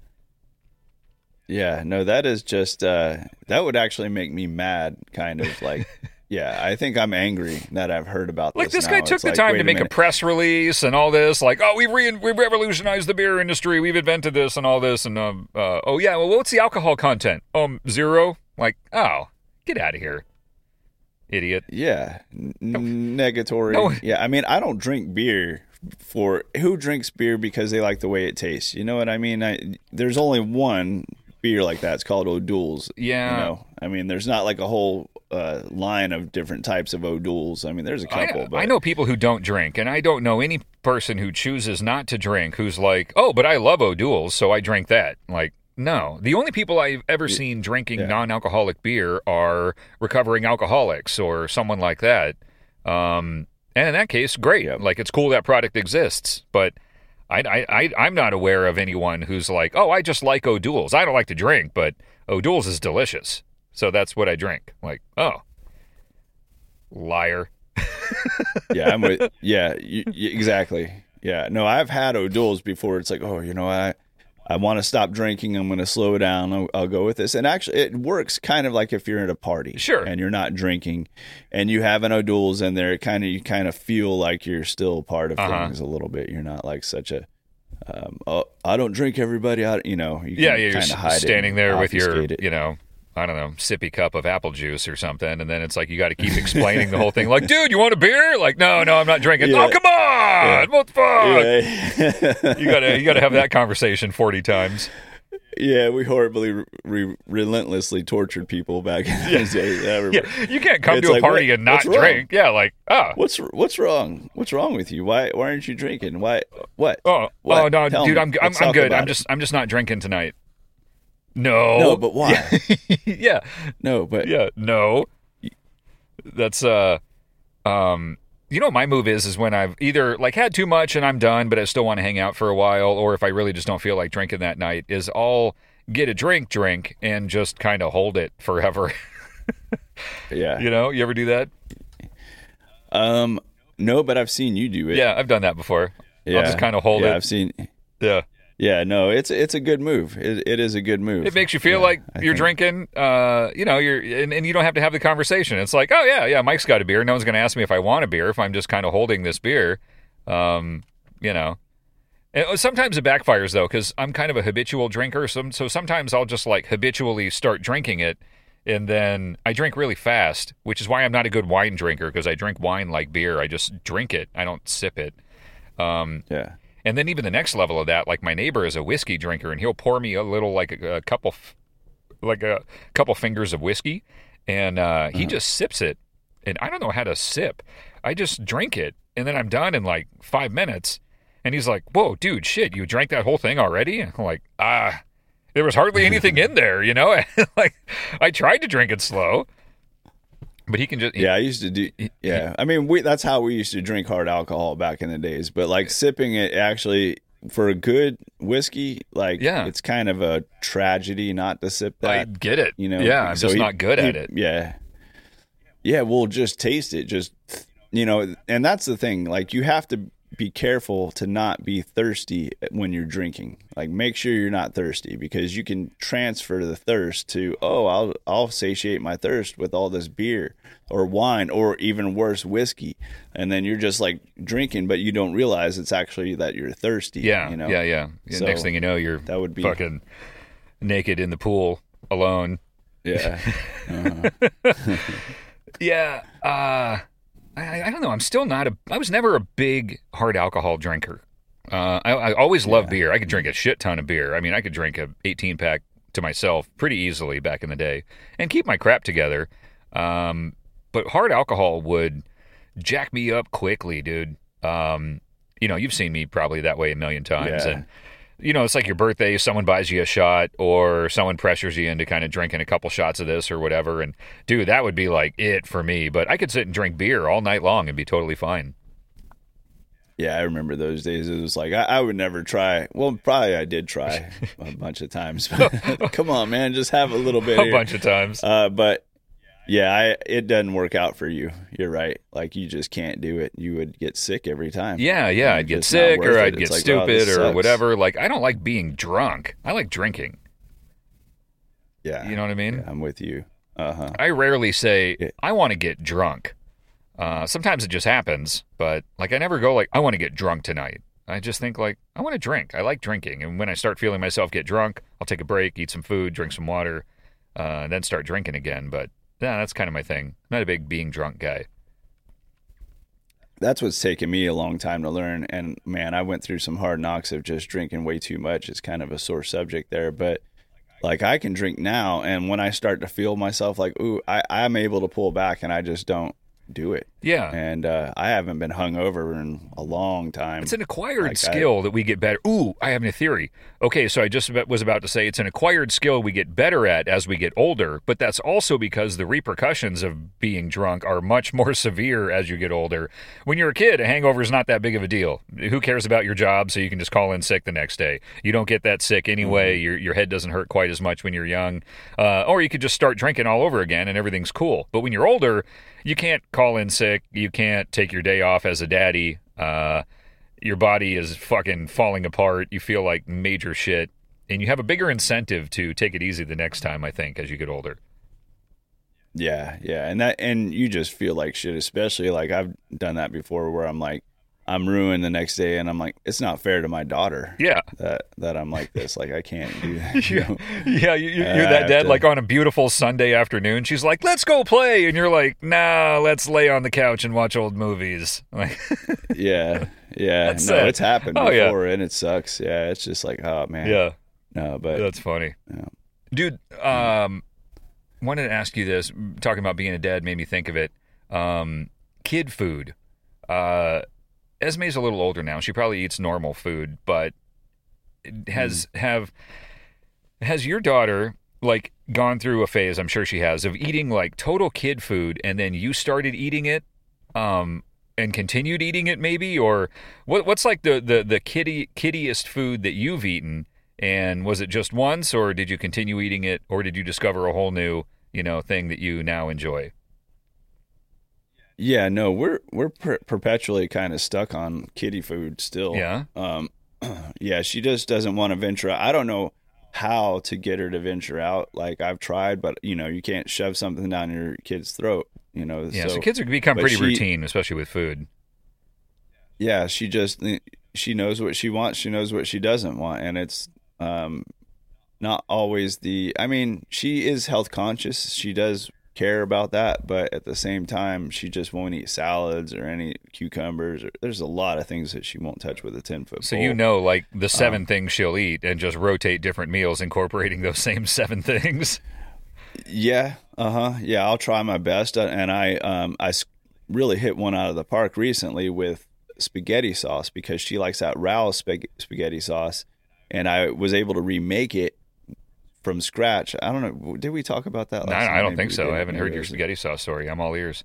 Speaker 2: Yeah, no, that is just uh, that would actually make me mad. Kind of like, [LAUGHS] yeah, I think I'm angry that I've heard about this.
Speaker 1: Like
Speaker 2: this.
Speaker 1: this guy
Speaker 2: now.
Speaker 1: took
Speaker 2: It's
Speaker 1: the
Speaker 2: like,
Speaker 1: time to make a press release and all this, like, oh, we've re- we've revolutionized the beer industry, we've invented this and all this, and um, uh, oh yeah, well, what's the alcohol content? Um, zero. Like, oh, get out of here, idiot.
Speaker 2: Yeah, negatory.
Speaker 1: No.
Speaker 2: Yeah, I mean, I don't drink beer for who drinks beer because they like the way it tastes. You know what I mean? I, there's only one beer like that. It's called O'Doul's.
Speaker 1: Yeah.
Speaker 2: You know, I mean, there's not like a whole uh, line of different types of O'Doul's. I mean, there's a couple,
Speaker 1: I,
Speaker 2: but
Speaker 1: I know people who don't drink, and I don't know any person who chooses not to drink who's like, oh, but I love O'Doul's, so I drink that. Like, no. The only people I've ever seen drinking
Speaker 2: Yeah.
Speaker 1: non alcoholic beer are recovering alcoholics or someone like that. Um, and in that case, great.
Speaker 2: Yep.
Speaker 1: Like, it's cool that product exists, but. I, I, I, I'm not aware of anyone who's like, oh, I just like O'Doul's. I don't like to drink, but O'Doul's is delicious. So that's what I drink. Like, oh, liar. [LAUGHS]
Speaker 2: yeah, I'm with, yeah, you, you- exactly. Yeah, no, I've had O'Doul's before. It's like, oh, you know, I, I want to stop drinking. I'm going to slow down. I'll, I'll, go with this. And actually, it works kind of like if you're at a party,
Speaker 1: sure,
Speaker 2: and you're not drinking, and you have an O'Doul's in there. It kind of you kind of feel like you're still part of uh-huh. things a little bit. You're not like such a um, oh, I don't drink. Everybody, out. You know, you
Speaker 1: yeah, yeah. You're standing there with your, it. you know, I don't know, sippy cup of apple juice or something, and then it's like you got to keep explaining the whole thing. Like, dude, you want a beer? Like, no, no, I'm not drinking. Oh, yeah. Oh, come on, yeah. what the fuck? Yeah. you gotta, you gotta have that conversation forty times.
Speaker 2: Yeah, we horribly, re- relentlessly tortured people back in those days.
Speaker 1: Yeah, you can't come it's to a party what, and not drink. Yeah, like, oh,
Speaker 2: what's what's wrong? What's wrong with you? Why why aren't you drinking? Why what?
Speaker 1: Oh, oh
Speaker 2: what?
Speaker 1: oh no, Tell dude, me. I'm I'm, I'm good. I'm just I'm just not drinking tonight. No,
Speaker 2: no, but why? [LAUGHS]
Speaker 1: yeah,
Speaker 2: no, but
Speaker 1: yeah, no. That's uh, um, you know what my move is is when I've either like had too much and I'm done, but I still want to hang out for a while, or if I really just don't feel like drinking that night, is I'll get a drink, drink, and just kind of hold it forever. [LAUGHS]
Speaker 2: yeah,
Speaker 1: you know, you ever do that?
Speaker 2: Um, no, but I've seen you do it.
Speaker 1: Yeah, I've done that before. Yeah, I'll just kind of hold
Speaker 2: yeah,
Speaker 1: it.
Speaker 2: I've seen.
Speaker 1: Yeah.
Speaker 2: Yeah, no, it's it's a good move. It, it is a good move.
Speaker 1: It makes you feel yeah, like you're drinking. Uh, you know, you're and, and, you don't have to have the conversation. It's like, oh yeah, yeah, Mike's got a beer. No one's going to ask me if I want a beer if I'm just kind of holding this beer. Um, you know, and uh, sometimes it backfires though because I'm kind of a habitual drinker. So so sometimes I'll just like habitually start drinking it, and then I drink really fast, which is why I'm not a good wine drinker because I drink wine like beer. I just drink it. I don't sip it. Um,
Speaker 2: yeah.
Speaker 1: And then even the next level of that, like my neighbor is a whiskey drinker, and he'll pour me a little, like a, a couple, like a couple fingers of whiskey, and uh, he uh-huh. just sips it. And I don't know how to sip. I just drink it, and then I'm done in like five minutes. And he's like, "Whoa, dude, shit! You drank that whole thing already?" I'm like, ah, there was hardly anything [LAUGHS] in there, you know. [LAUGHS] like, I tried to drink it slow. But he can just
Speaker 2: yeah. I used to do yeah. I mean, we that's how we used to drink hard alcohol back in the days. But like sipping it actually for a good whiskey, like
Speaker 1: yeah.
Speaker 2: it's kind of a tragedy not to sip that. I
Speaker 1: get it.
Speaker 2: You know,
Speaker 1: yeah. I'm so just he, not good
Speaker 2: he,
Speaker 1: at it.
Speaker 2: Yeah, yeah. We'll just taste it. Just you know, and that's the thing. Like you have to be careful to not be thirsty when you're drinking. Like make sure you're not thirsty because you can transfer the thirst to oh I'll I'll satiate my thirst with all this beer or wine or even worse whiskey and then you're just like drinking but you don't realize it's actually that you're thirsty.
Speaker 1: Yeah,
Speaker 2: you know?
Speaker 1: yeah, yeah. So Next thing you know, you're that would be fucking naked in the pool alone.
Speaker 2: Yeah. [LAUGHS] Uh-huh. [LAUGHS]
Speaker 1: yeah. Uh I, I, don't know. I'm still not a. I was never a big hard alcohol drinker. Uh, I, I, always loved yeah. beer. I could drink a shit ton of beer. I mean, I could drink a 18 pack to myself pretty easily back in the day and keep my crap together. Um, but hard alcohol would jack me up quickly, dude. Um, you know, you've seen me probably that way a million times, yeah. and you know, it's like your birthday, someone buys you a shot or someone pressures you into kind of drinking a couple shots of this or whatever. And dude, that would be like it for me. But I could sit and drink beer all night long and be totally fine.
Speaker 2: Yeah, I remember those days. It was like I, I would never try. Well, probably I did try [LAUGHS] a bunch of times. But [LAUGHS] come on, man, just have a little bit.
Speaker 1: a
Speaker 2: here.
Speaker 1: bunch of times.
Speaker 2: Uh, but yeah, I, it doesn't work out for you. You're right. Like you just can't do it. You would get sick every time.
Speaker 1: Yeah, yeah. I'd get sick or I'd get like, stupid or whatever. Like I don't like being drunk. I like drinking.
Speaker 2: Yeah.
Speaker 1: You know what I mean?
Speaker 2: Yeah, I'm with you. Uh-huh.
Speaker 1: I rarely say yeah. I want to get drunk. Uh, sometimes it just happens, but like I never go like I want to get drunk tonight. I just think like I want to drink. I like drinking, and when I start feeling myself get drunk, I'll take a break, eat some food, drink some water, uh, and then start drinking again. But yeah, that's kind of my thing. I'm not a big being drunk guy.
Speaker 2: That's what's taken me a long time to learn. And man, I went through some hard knocks of just drinking way too much. It's kind of a sore subject there. But like I can drink now, and when I start to feel myself like, ooh, I, I'm able to pull back, and I just don't do it.
Speaker 1: Yeah.
Speaker 2: And uh, I haven't been hungover in a long time.
Speaker 1: It's an acquired like skill I, that we get better. Ooh, I have a theory. Okay, so I just was about to say it's an acquired skill we get better at as we get older, but that's also because the repercussions of being drunk are much [LAUGHS] more severe as you get older. When you're a kid, a hangover is not that big of a deal. Who cares about your job so you can just call in sick the next day? You don't get that sick anyway. Mm-hmm. Your, your head doesn't hurt quite as much when you're young. Uh, or you could just start drinking all over again and everything's cool. But when you're older, you can't call in sick. You can't take your day off as a daddy. Uh, your body is fucking falling apart. You feel like major shit. and you have a bigger incentive to take it easy the next time. I think as you get older.
Speaker 2: Yeah, yeah, and that and you just feel like shit, especially like I've done that before, where I'm like, I'm ruined the next day, and I'm like, it's not fair to my daughter.
Speaker 1: Yeah,
Speaker 2: that that I'm like this. Like I can't do [LAUGHS] that. You know?
Speaker 1: yeah, you, are that dad. To... Like on a beautiful Sunday afternoon, she's like, "Let's go play," and you're like, "Nah, let's lay on the couch and watch old movies." [LAUGHS] Like,
Speaker 2: yeah, yeah. [LAUGHS] That's no, it's happened oh, before, yeah. and it sucks. Yeah, it's just like, oh man.
Speaker 1: Yeah.
Speaker 2: No, but
Speaker 1: that's funny, yeah. dude. Um, wanted to ask you this. Talking about being a dad made me think of it. Um, kid food. Uh, Esme's a little older now. She probably eats normal food, but has mm. have has your daughter like gone through a phase? I'm sure she has of eating like total kid food, and then you started eating it, um, and continued eating it, maybe, or what? What's like the the the kitty kiddiest food that you've eaten? And was it just once, or did you continue eating it, or did you discover a whole new, you know, thing that you now enjoy?
Speaker 2: Yeah, no, we're we're per- perpetually kind of stuck on kitty food still.
Speaker 1: Yeah.
Speaker 2: Um, [CLEARS THROAT] yeah, she just doesn't want to venture out. I don't know how to get her to venture out. Like I've tried, but you know, you can't shove something down your kid's throat. You know.
Speaker 1: Yeah. So, so kids have become pretty she, routine, especially with food.
Speaker 2: Yeah, she just she knows what she wants. She knows what she doesn't want, and it's um, not always the. I mean, she is health conscious. She does care about that, but at the same time, she just won't eat salads or any cucumbers. Or, there's a lot of things that she won't touch with a ten foot.
Speaker 1: So you know, like the seven um, things she'll eat, and just rotate different meals, incorporating those same [LAUGHS] seven things.
Speaker 2: Yeah, uh huh. Yeah, I'll try my best, uh, and I um I really hit one out of the park recently with spaghetti sauce because she likes that Rao's spaghetti sauce and I was able to remake it from scratch. I don't know. Did we talk about that?
Speaker 1: No, I don't think so. I haven't heard your spaghetti sauce story. I'm all ears.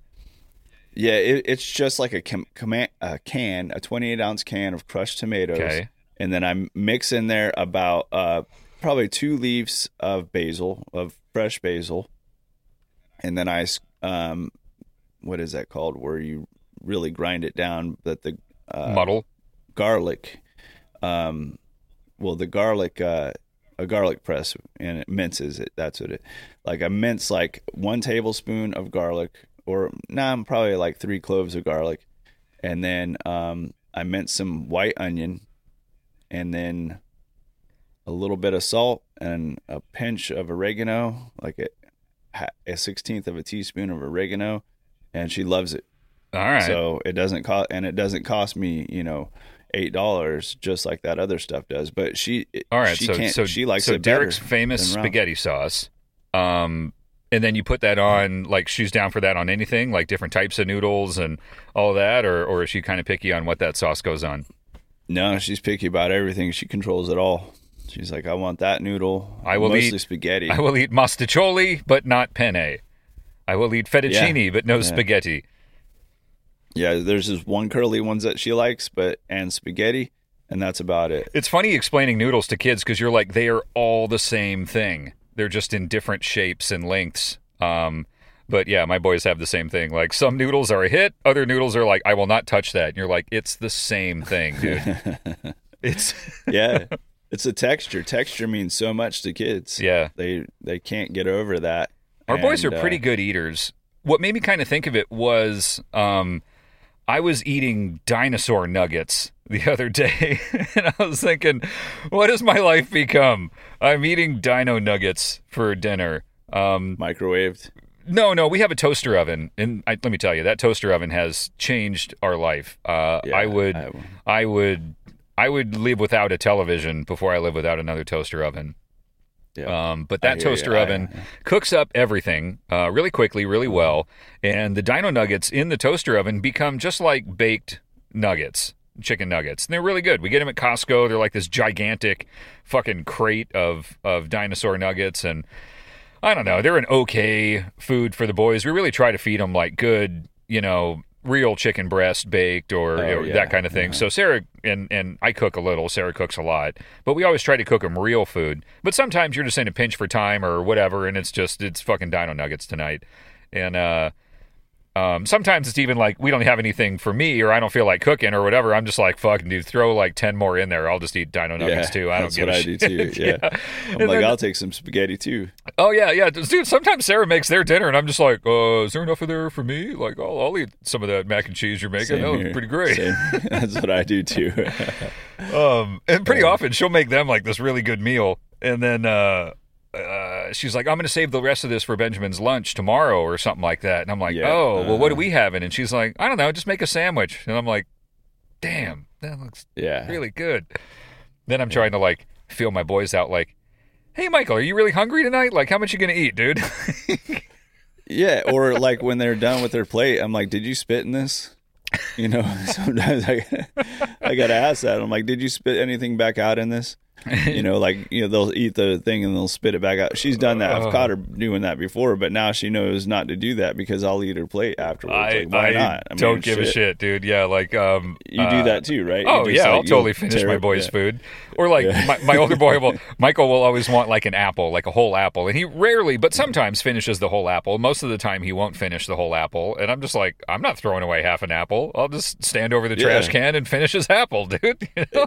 Speaker 2: Yeah, it, it's just like a, com- com- a can, a 28 ounce can of crushed tomatoes,
Speaker 1: okay.
Speaker 2: and then I mix in there about uh, probably two leaves of basil, of fresh basil, and then I, um, what is that called? Where you really grind it down that the
Speaker 1: uh, muddle
Speaker 2: garlic. Um, well, the garlic, uh, a garlic press, and it minces it. That's what it. Like I mince like one tablespoon of garlic, or now nah, I'm probably like three cloves of garlic, and then um, I mince some white onion, and then a little bit of salt and a pinch of oregano, like a, a sixteenth of a teaspoon of oregano, and she loves it.
Speaker 1: All right.
Speaker 2: So it doesn't cost, and it doesn't cost me, you know, eight dollars, just like that other stuff does. But she,
Speaker 1: all right,
Speaker 2: she
Speaker 1: so
Speaker 2: can't,
Speaker 1: so
Speaker 2: she likes
Speaker 1: so Derek's famous spaghetti sauce. Um, and then you put that on, like she's down for that on anything, like different types of noodles and all that, or or is she kind of picky on what that sauce goes on?
Speaker 2: No, she's picky about everything. She controls it all. She's like, I want that noodle.
Speaker 1: I will
Speaker 2: mostly
Speaker 1: eat
Speaker 2: spaghetti.
Speaker 1: I will eat mostaccioli, but not penne. I will eat fettuccine, yeah. but no yeah. spaghetti.
Speaker 2: Yeah, there's just one curly ones that she likes, but and spaghetti, and that's about it.
Speaker 1: It's funny explaining noodles to kids because you're like they are all the same thing. They're just in different shapes and lengths. Um, but yeah, my boys have the same thing. Like some noodles are a hit, other noodles are like I will not touch that. And you're like, it's the same thing, dude. [LAUGHS] it's [LAUGHS]
Speaker 2: yeah, it's a texture. Texture means so much to kids.
Speaker 1: Yeah,
Speaker 2: they they can't get over that.
Speaker 1: Our and, boys are pretty uh, good eaters. What made me kind of think of it was. Um, I was eating dinosaur nuggets the [LAUGHS] other day, and I was thinking, what has my life become? I'm eating dino nuggets for dinner. Um,
Speaker 2: Microwaved?
Speaker 1: No, no, we have a toaster oven, and I, let me tell you, that toaster oven has changed our life. Uh, yeah, I would, I, I would, I would live without a television before I live without another toaster oven. Yeah. Um, but that toaster you. oven cooks up everything uh, really quickly, really well, and the Dino Nuggets in the toaster oven become just like baked nuggets, chicken nuggets. And they're really good. We get them at Costco. They're like this gigantic fucking crate of of dinosaur nuggets, and I don't know. They're an okay food for the boys. We really try to feed them like good, you know, real chicken breast baked or, oh, yeah. that kind of thing. Yeah. So Sarah and and I cook a little. Sarah cooks a lot, but we always try to cook them real food. But sometimes you're just in a pinch for time or whatever, and it's just it's fucking Dino Nuggets tonight. And uh, Um, sometimes it's even like we don't have anything for me, or I don't feel like cooking, or whatever. I'm just like, fucking dude, throw like ten more in there. I'll just eat Dino Nuggets too. I don't
Speaker 2: that's
Speaker 1: give
Speaker 2: what
Speaker 1: a
Speaker 2: I [LAUGHS]
Speaker 1: shit.
Speaker 2: do too. Yeah, I'm
Speaker 1: And
Speaker 2: like,
Speaker 1: then-
Speaker 2: I'll take some spaghetti too.
Speaker 1: Oh yeah, yeah, dude. Sometimes Sarah makes their dinner, and I'm just like, uh, is there enough of there for me? Like, I'll, I'll eat some of that mac and cheese you're making.
Speaker 2: Same
Speaker 1: That was pretty great. [LAUGHS]
Speaker 2: That's what I do too. [LAUGHS]
Speaker 1: Um, and pretty often she'll make them like this really good meal, and then uh, uh, she's like, "I'm going to save the rest of this for Benjamin's lunch tomorrow or something like that." And I'm like,
Speaker 2: Yeah.
Speaker 1: "Oh, well, what are
Speaker 2: Uh-huh.
Speaker 1: we having?" And she's like, "I don't know, just make a sandwich." And I'm like, "Damn, that looks
Speaker 2: yeah,
Speaker 1: really good." Then I'm trying to like feel my boys out, like, "Hey, Michael, are you really hungry tonight? Like, how much you going to eat, dude?" [LAUGHS]
Speaker 2: yeah. Or like when they're done with their plate, I'm like, "Did you spit in this?" You know, [LAUGHS] sometimes I [LAUGHS] I gotta ask that. I'm like, "Did you spit anything back out in this?" You know, like you know, they'll eat the thing and they'll spit it back out. She's done that. I've caught her doing that before, but now she knows not to do that because I'll eat her plate afterwards.
Speaker 1: I,
Speaker 2: like, why
Speaker 1: I
Speaker 2: not? I
Speaker 1: don't give a shit, dude. Yeah, like um,
Speaker 2: You
Speaker 1: uh,
Speaker 2: do that too, right?
Speaker 1: Oh yeah,
Speaker 2: like,
Speaker 1: I'll totally finish my boy's
Speaker 2: yeah.
Speaker 1: food. Or like
Speaker 2: Yeah.
Speaker 1: my, my older boy will [LAUGHS] Michael will always want like an apple, like a whole apple. And he rarely but sometimes finishes the whole apple. Most of the time he won't finish the whole apple. And I'm just like, I'm not throwing away half an apple. I'll just stand over the trash
Speaker 2: Yeah.
Speaker 1: can and finish his apple, [LAUGHS] dude. You know?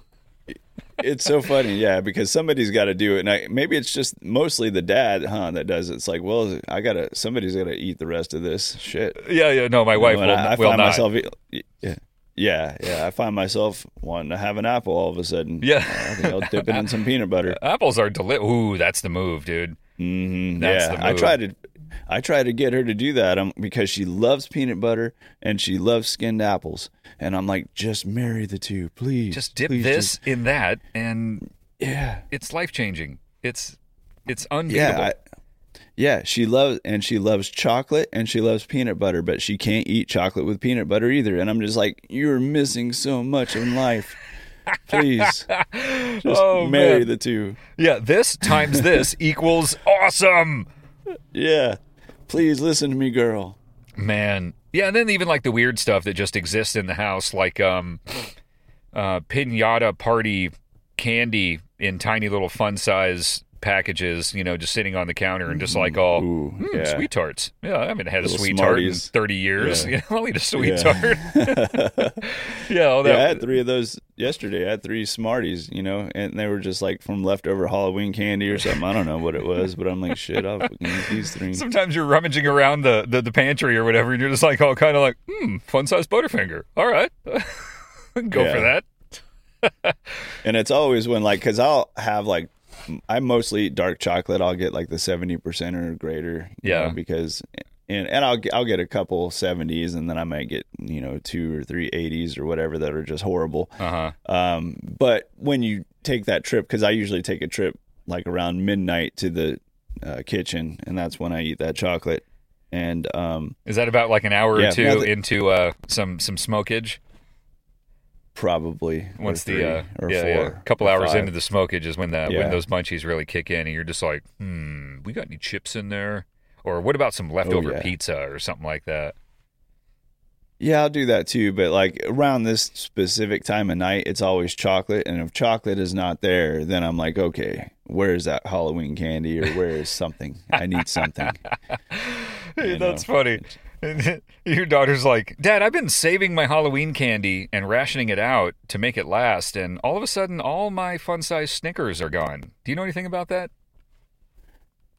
Speaker 2: It's so funny, yeah, because somebody's got to do it. And I, maybe it's just mostly the dad, huh, that does it. It's like, well, I gotta, somebody's gotta eat the rest of this shit.
Speaker 1: yeah, yeah, no, my wife will,
Speaker 2: I, I
Speaker 1: will
Speaker 2: find
Speaker 1: not.
Speaker 2: myself, yeah, yeah, yeah, I find myself wanting to have an apple all of a sudden.
Speaker 1: Yeah.
Speaker 2: I think I'll dip it in some peanut butter. [LAUGHS]
Speaker 1: Apples are delicious. Ooh, that's the move, dude.
Speaker 2: hmm
Speaker 1: That's
Speaker 2: yeah,
Speaker 1: the
Speaker 2: I try to, I try to get her to do that um, because she loves peanut butter and she loves skinned apples. And I'm like, just marry the two, please.
Speaker 1: Just dip
Speaker 2: Please
Speaker 1: this
Speaker 2: just-
Speaker 1: in that and
Speaker 2: yeah.
Speaker 1: it's life changing. It's it's unbeatable.
Speaker 2: Yeah, I, yeah, she loves and she loves chocolate and she loves peanut butter, but she can't eat chocolate with peanut butter either. And I'm just like, you're missing so much in life. Please, [LAUGHS] just
Speaker 1: Oh,
Speaker 2: marry
Speaker 1: man.
Speaker 2: the two.
Speaker 1: yeah, this times this [LAUGHS] equals awesome.
Speaker 2: Yeah, please listen to me, girl.
Speaker 1: Man. Yeah, and then even like the weird stuff that just exists in the house, like um uh pinata party candy in tiny little fun size packages, you know, just sitting on the counter and just like all
Speaker 2: Ooh,
Speaker 1: "Hmm,
Speaker 2: yeah.
Speaker 1: sweet tarts. Yeah, I haven't had a
Speaker 2: Little
Speaker 1: sweet tart in 30 years.
Speaker 2: Yeah. [LAUGHS]
Speaker 1: I'll eat a sweet
Speaker 2: Yeah.
Speaker 1: tart. [LAUGHS] [LAUGHS] yeah, all that.
Speaker 2: Yeah, I had three of those yesterday. I had three Smarties, you know, and they were just like from leftover Halloween candy or something. I don't know what it was, but I'm like, shit, I'll eat these three.
Speaker 1: Sometimes you're rummaging around the, the, the pantry or whatever, and you're just like all kind of like, hmm, fun size Butterfinger. All right, go for that.
Speaker 2: And it's always when like, cause I'll have like, I mostly eat dark chocolate. I'll get like the seventy percent or greater.
Speaker 1: Yeah.
Speaker 2: know, because and and I'll get- I'll get a couple seventies, and then I might get you know two or three eighties or whatever that are just horrible.
Speaker 1: Uh huh.
Speaker 2: Um, but when you take that trip, because I usually take a trip like around midnight to the uh, kitchen, and that's when I eat that chocolate. And um,
Speaker 1: Is that about like an hour
Speaker 2: Yeah,
Speaker 1: or two into uh, some some smokage?
Speaker 2: Probably
Speaker 1: Once the uh,
Speaker 2: or
Speaker 1: yeah,
Speaker 2: four,
Speaker 1: yeah, a couple hours
Speaker 2: five.
Speaker 1: into the smokage is when the when those munchies really kick in, and you're just like, hmm, we got any chips in there? Or what about some leftover
Speaker 2: Oh, yeah.
Speaker 1: pizza or something like that?
Speaker 2: Yeah, I'll do that too. But like around this specific time of night, it's always chocolate. And if chocolate is not there, then I'm like, okay, where is that Halloween candy or where is something? I need something. [LAUGHS]
Speaker 1: Hey, that's
Speaker 2: know,
Speaker 1: funny. And [LAUGHS] Your daughter's like, Dad, I've been saving my Halloween candy and rationing it out to make it last, and all of a sudden, all my fun size Snickers are gone. Do you know anything about that?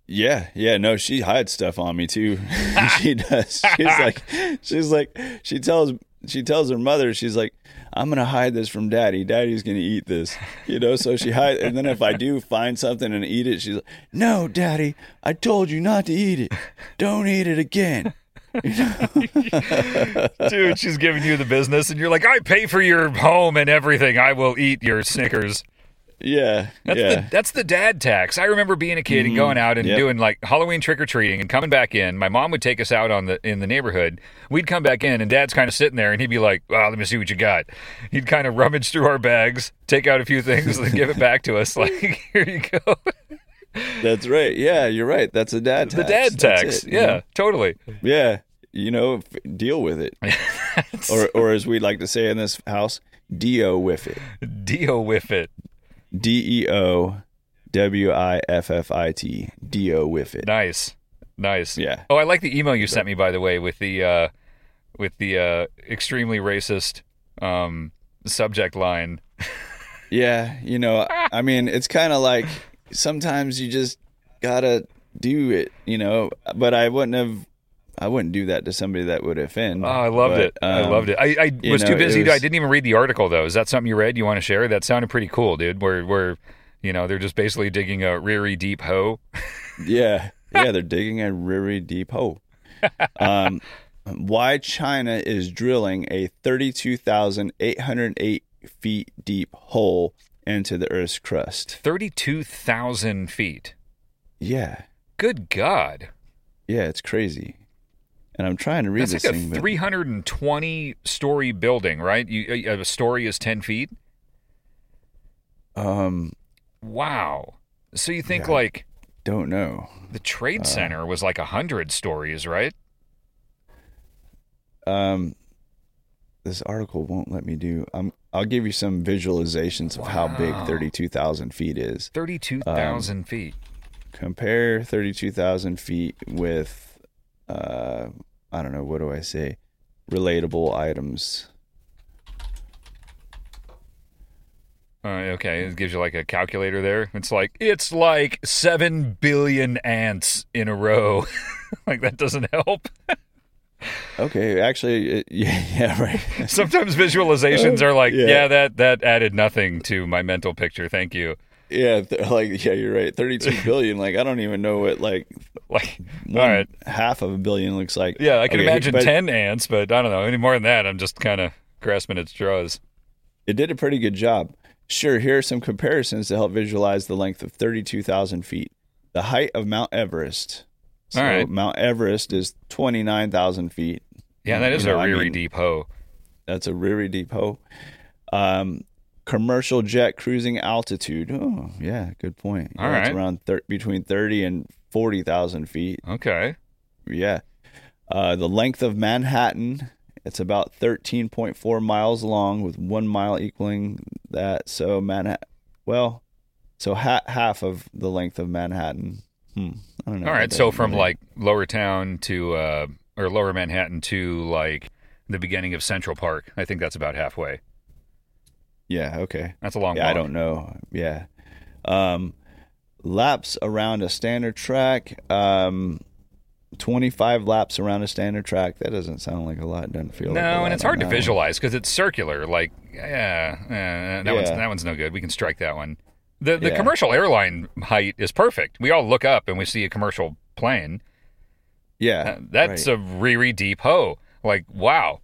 Speaker 2: Yeah, yeah, no, she hides stuff on me too. [LAUGHS] she does. She's like, [LAUGHS] she's like, she tells, she tells her mother, she's like, I'm gonna hide this from Daddy. Daddy's gonna eat this, you know. So she hides, and then if I do find something and eat it, she's like, No, Daddy, I told you not to eat it. Don't eat it again. [LAUGHS]
Speaker 1: Dude, she's giving you the business, and you're like, I pay for your home and everything. I will eat your Snickers.
Speaker 2: Yeah,
Speaker 1: That's
Speaker 2: yeah.
Speaker 1: the that's the dad tax. I remember being a kid and mm-hmm. going out and
Speaker 2: Yep.
Speaker 1: doing like Halloween trick or treating and coming back in. My mom would take us out on the in the neighborhood. We'd come back in and dad's kind of sitting there and he'd be like, "Well, let me see what you got." He'd kind of rummage through our bags, take out a few things, and then give it back to us. [LAUGHS] Like, here you go,
Speaker 2: That's right. Yeah, you're right. That's a dad tax.
Speaker 1: the dad
Speaker 2: That's
Speaker 1: tax.
Speaker 2: it,
Speaker 1: yeah,
Speaker 2: know?
Speaker 1: totally.
Speaker 2: Yeah. You know, f- deal with it. [LAUGHS] or or as we like to say in this house, Dio with it.
Speaker 1: Deal with it.
Speaker 2: D E O W I F F I T. Dio with it.
Speaker 1: Nice, nice.
Speaker 2: Yeah.
Speaker 1: Oh, I like the email you sent me by the way with the uh, with the uh, extremely racist um, subject line. [LAUGHS]
Speaker 2: Yeah, you know, I mean, it's kind of like sometimes you just gotta do it, you know. But I wouldn't have, I wouldn't do that to somebody that would offend.
Speaker 1: Oh, I loved
Speaker 2: But,
Speaker 1: it. I
Speaker 2: um,
Speaker 1: loved it. I, I was
Speaker 2: know,
Speaker 1: too busy. to- I didn't even read the article though. Is that something you read? You want to share? That sounded pretty cool, dude. Where where you know they're just basically digging a really deep hole. [LAUGHS]
Speaker 2: Yeah, yeah, they're digging a really deep hole. [LAUGHS] Um, why China is drilling a thirty-two thousand eight hundred eight feet deep hole into the Earth's crust?
Speaker 1: Thirty-two thousand feet.
Speaker 2: Yeah,
Speaker 1: Good God.
Speaker 2: yeah, it's crazy. And I'm trying to read
Speaker 1: That's
Speaker 2: this
Speaker 1: like a
Speaker 2: thing, but
Speaker 1: 320 story building, right? You, a a story is 10 feet.
Speaker 2: um,
Speaker 1: Wow. So you think
Speaker 2: Yeah.
Speaker 1: like
Speaker 2: don't know.
Speaker 1: the trade center was like a hundred stories, right?
Speaker 2: Um, this article won't let me do. Um, I'll give you some visualizations of how big thirty-two thousand feet is.
Speaker 1: Thirty-two thousand feet.
Speaker 2: Compare thirty-two thousand feet with, uh, I don't know. What do I say? Relatable items.
Speaker 1: Uh, okay, it gives you like a calculator there. It's like it's like seven billion ants in a row. [LAUGHS] like that doesn't help. [LAUGHS]
Speaker 2: Okay, actually, it, uh, [LAUGHS] yeah, yeah, right. [LAUGHS]
Speaker 1: Sometimes visualizations are like,
Speaker 2: Yeah.
Speaker 1: yeah, that that added nothing to my mental picture. Thank you.
Speaker 2: yeah, th- [LAUGHS] like yeah, you're right. Thirty-two billion. Like I don't even know what like
Speaker 1: Like, all right,
Speaker 2: half of a billion looks like.
Speaker 1: yeah, I can
Speaker 2: Okay,
Speaker 1: imagine
Speaker 2: but-
Speaker 1: ten ants, but I don't know any more than that. I'm just kind of grasping at straws.
Speaker 2: It did a pretty good job. Sure, here are some comparisons to help visualize the length of 32,000 feet. The height of Mount Everest. So
Speaker 1: All right.
Speaker 2: Mount Everest is 29,000 feet.
Speaker 1: Yeah, that is
Speaker 2: You know,
Speaker 1: a
Speaker 2: I
Speaker 1: really
Speaker 2: mean,
Speaker 1: deep hoe.
Speaker 2: That's a really deep hole. Um, commercial jet cruising altitude. Oh, yeah, good point.
Speaker 1: All
Speaker 2: yeah, It's around thir- between 30 and 40,000 feet.
Speaker 1: Okay.
Speaker 2: Yeah. Uh, the length of Manhattan, it's about 13.4 miles long, with one mile equaling that. So Manhattan, well, so ha- half of the length of Manhattan. Hmm. I don't know.
Speaker 1: All right. So from like Lower Town to uh, or Lower Manhattan to like the beginning of Central Park, I think that's about halfway.
Speaker 2: yeah, okay.
Speaker 1: That's a long.
Speaker 2: Yeah, I don't know. Yeah. Um, laps around a standard track. Um, 25 laps around a standard track. That doesn't sound like a lot. Doesn't feel like a
Speaker 1: No,
Speaker 2: lot
Speaker 1: and it's hard to visualize because it's circular. Like, yeah, eh, that one's that one's no good. We can strike that one. The the
Speaker 2: Yeah.
Speaker 1: commercial airline height is perfect. We all look up and we see a commercial plane.
Speaker 2: Yeah.
Speaker 1: Uh, That's
Speaker 2: right.
Speaker 1: a really deep hoe. Like, wow.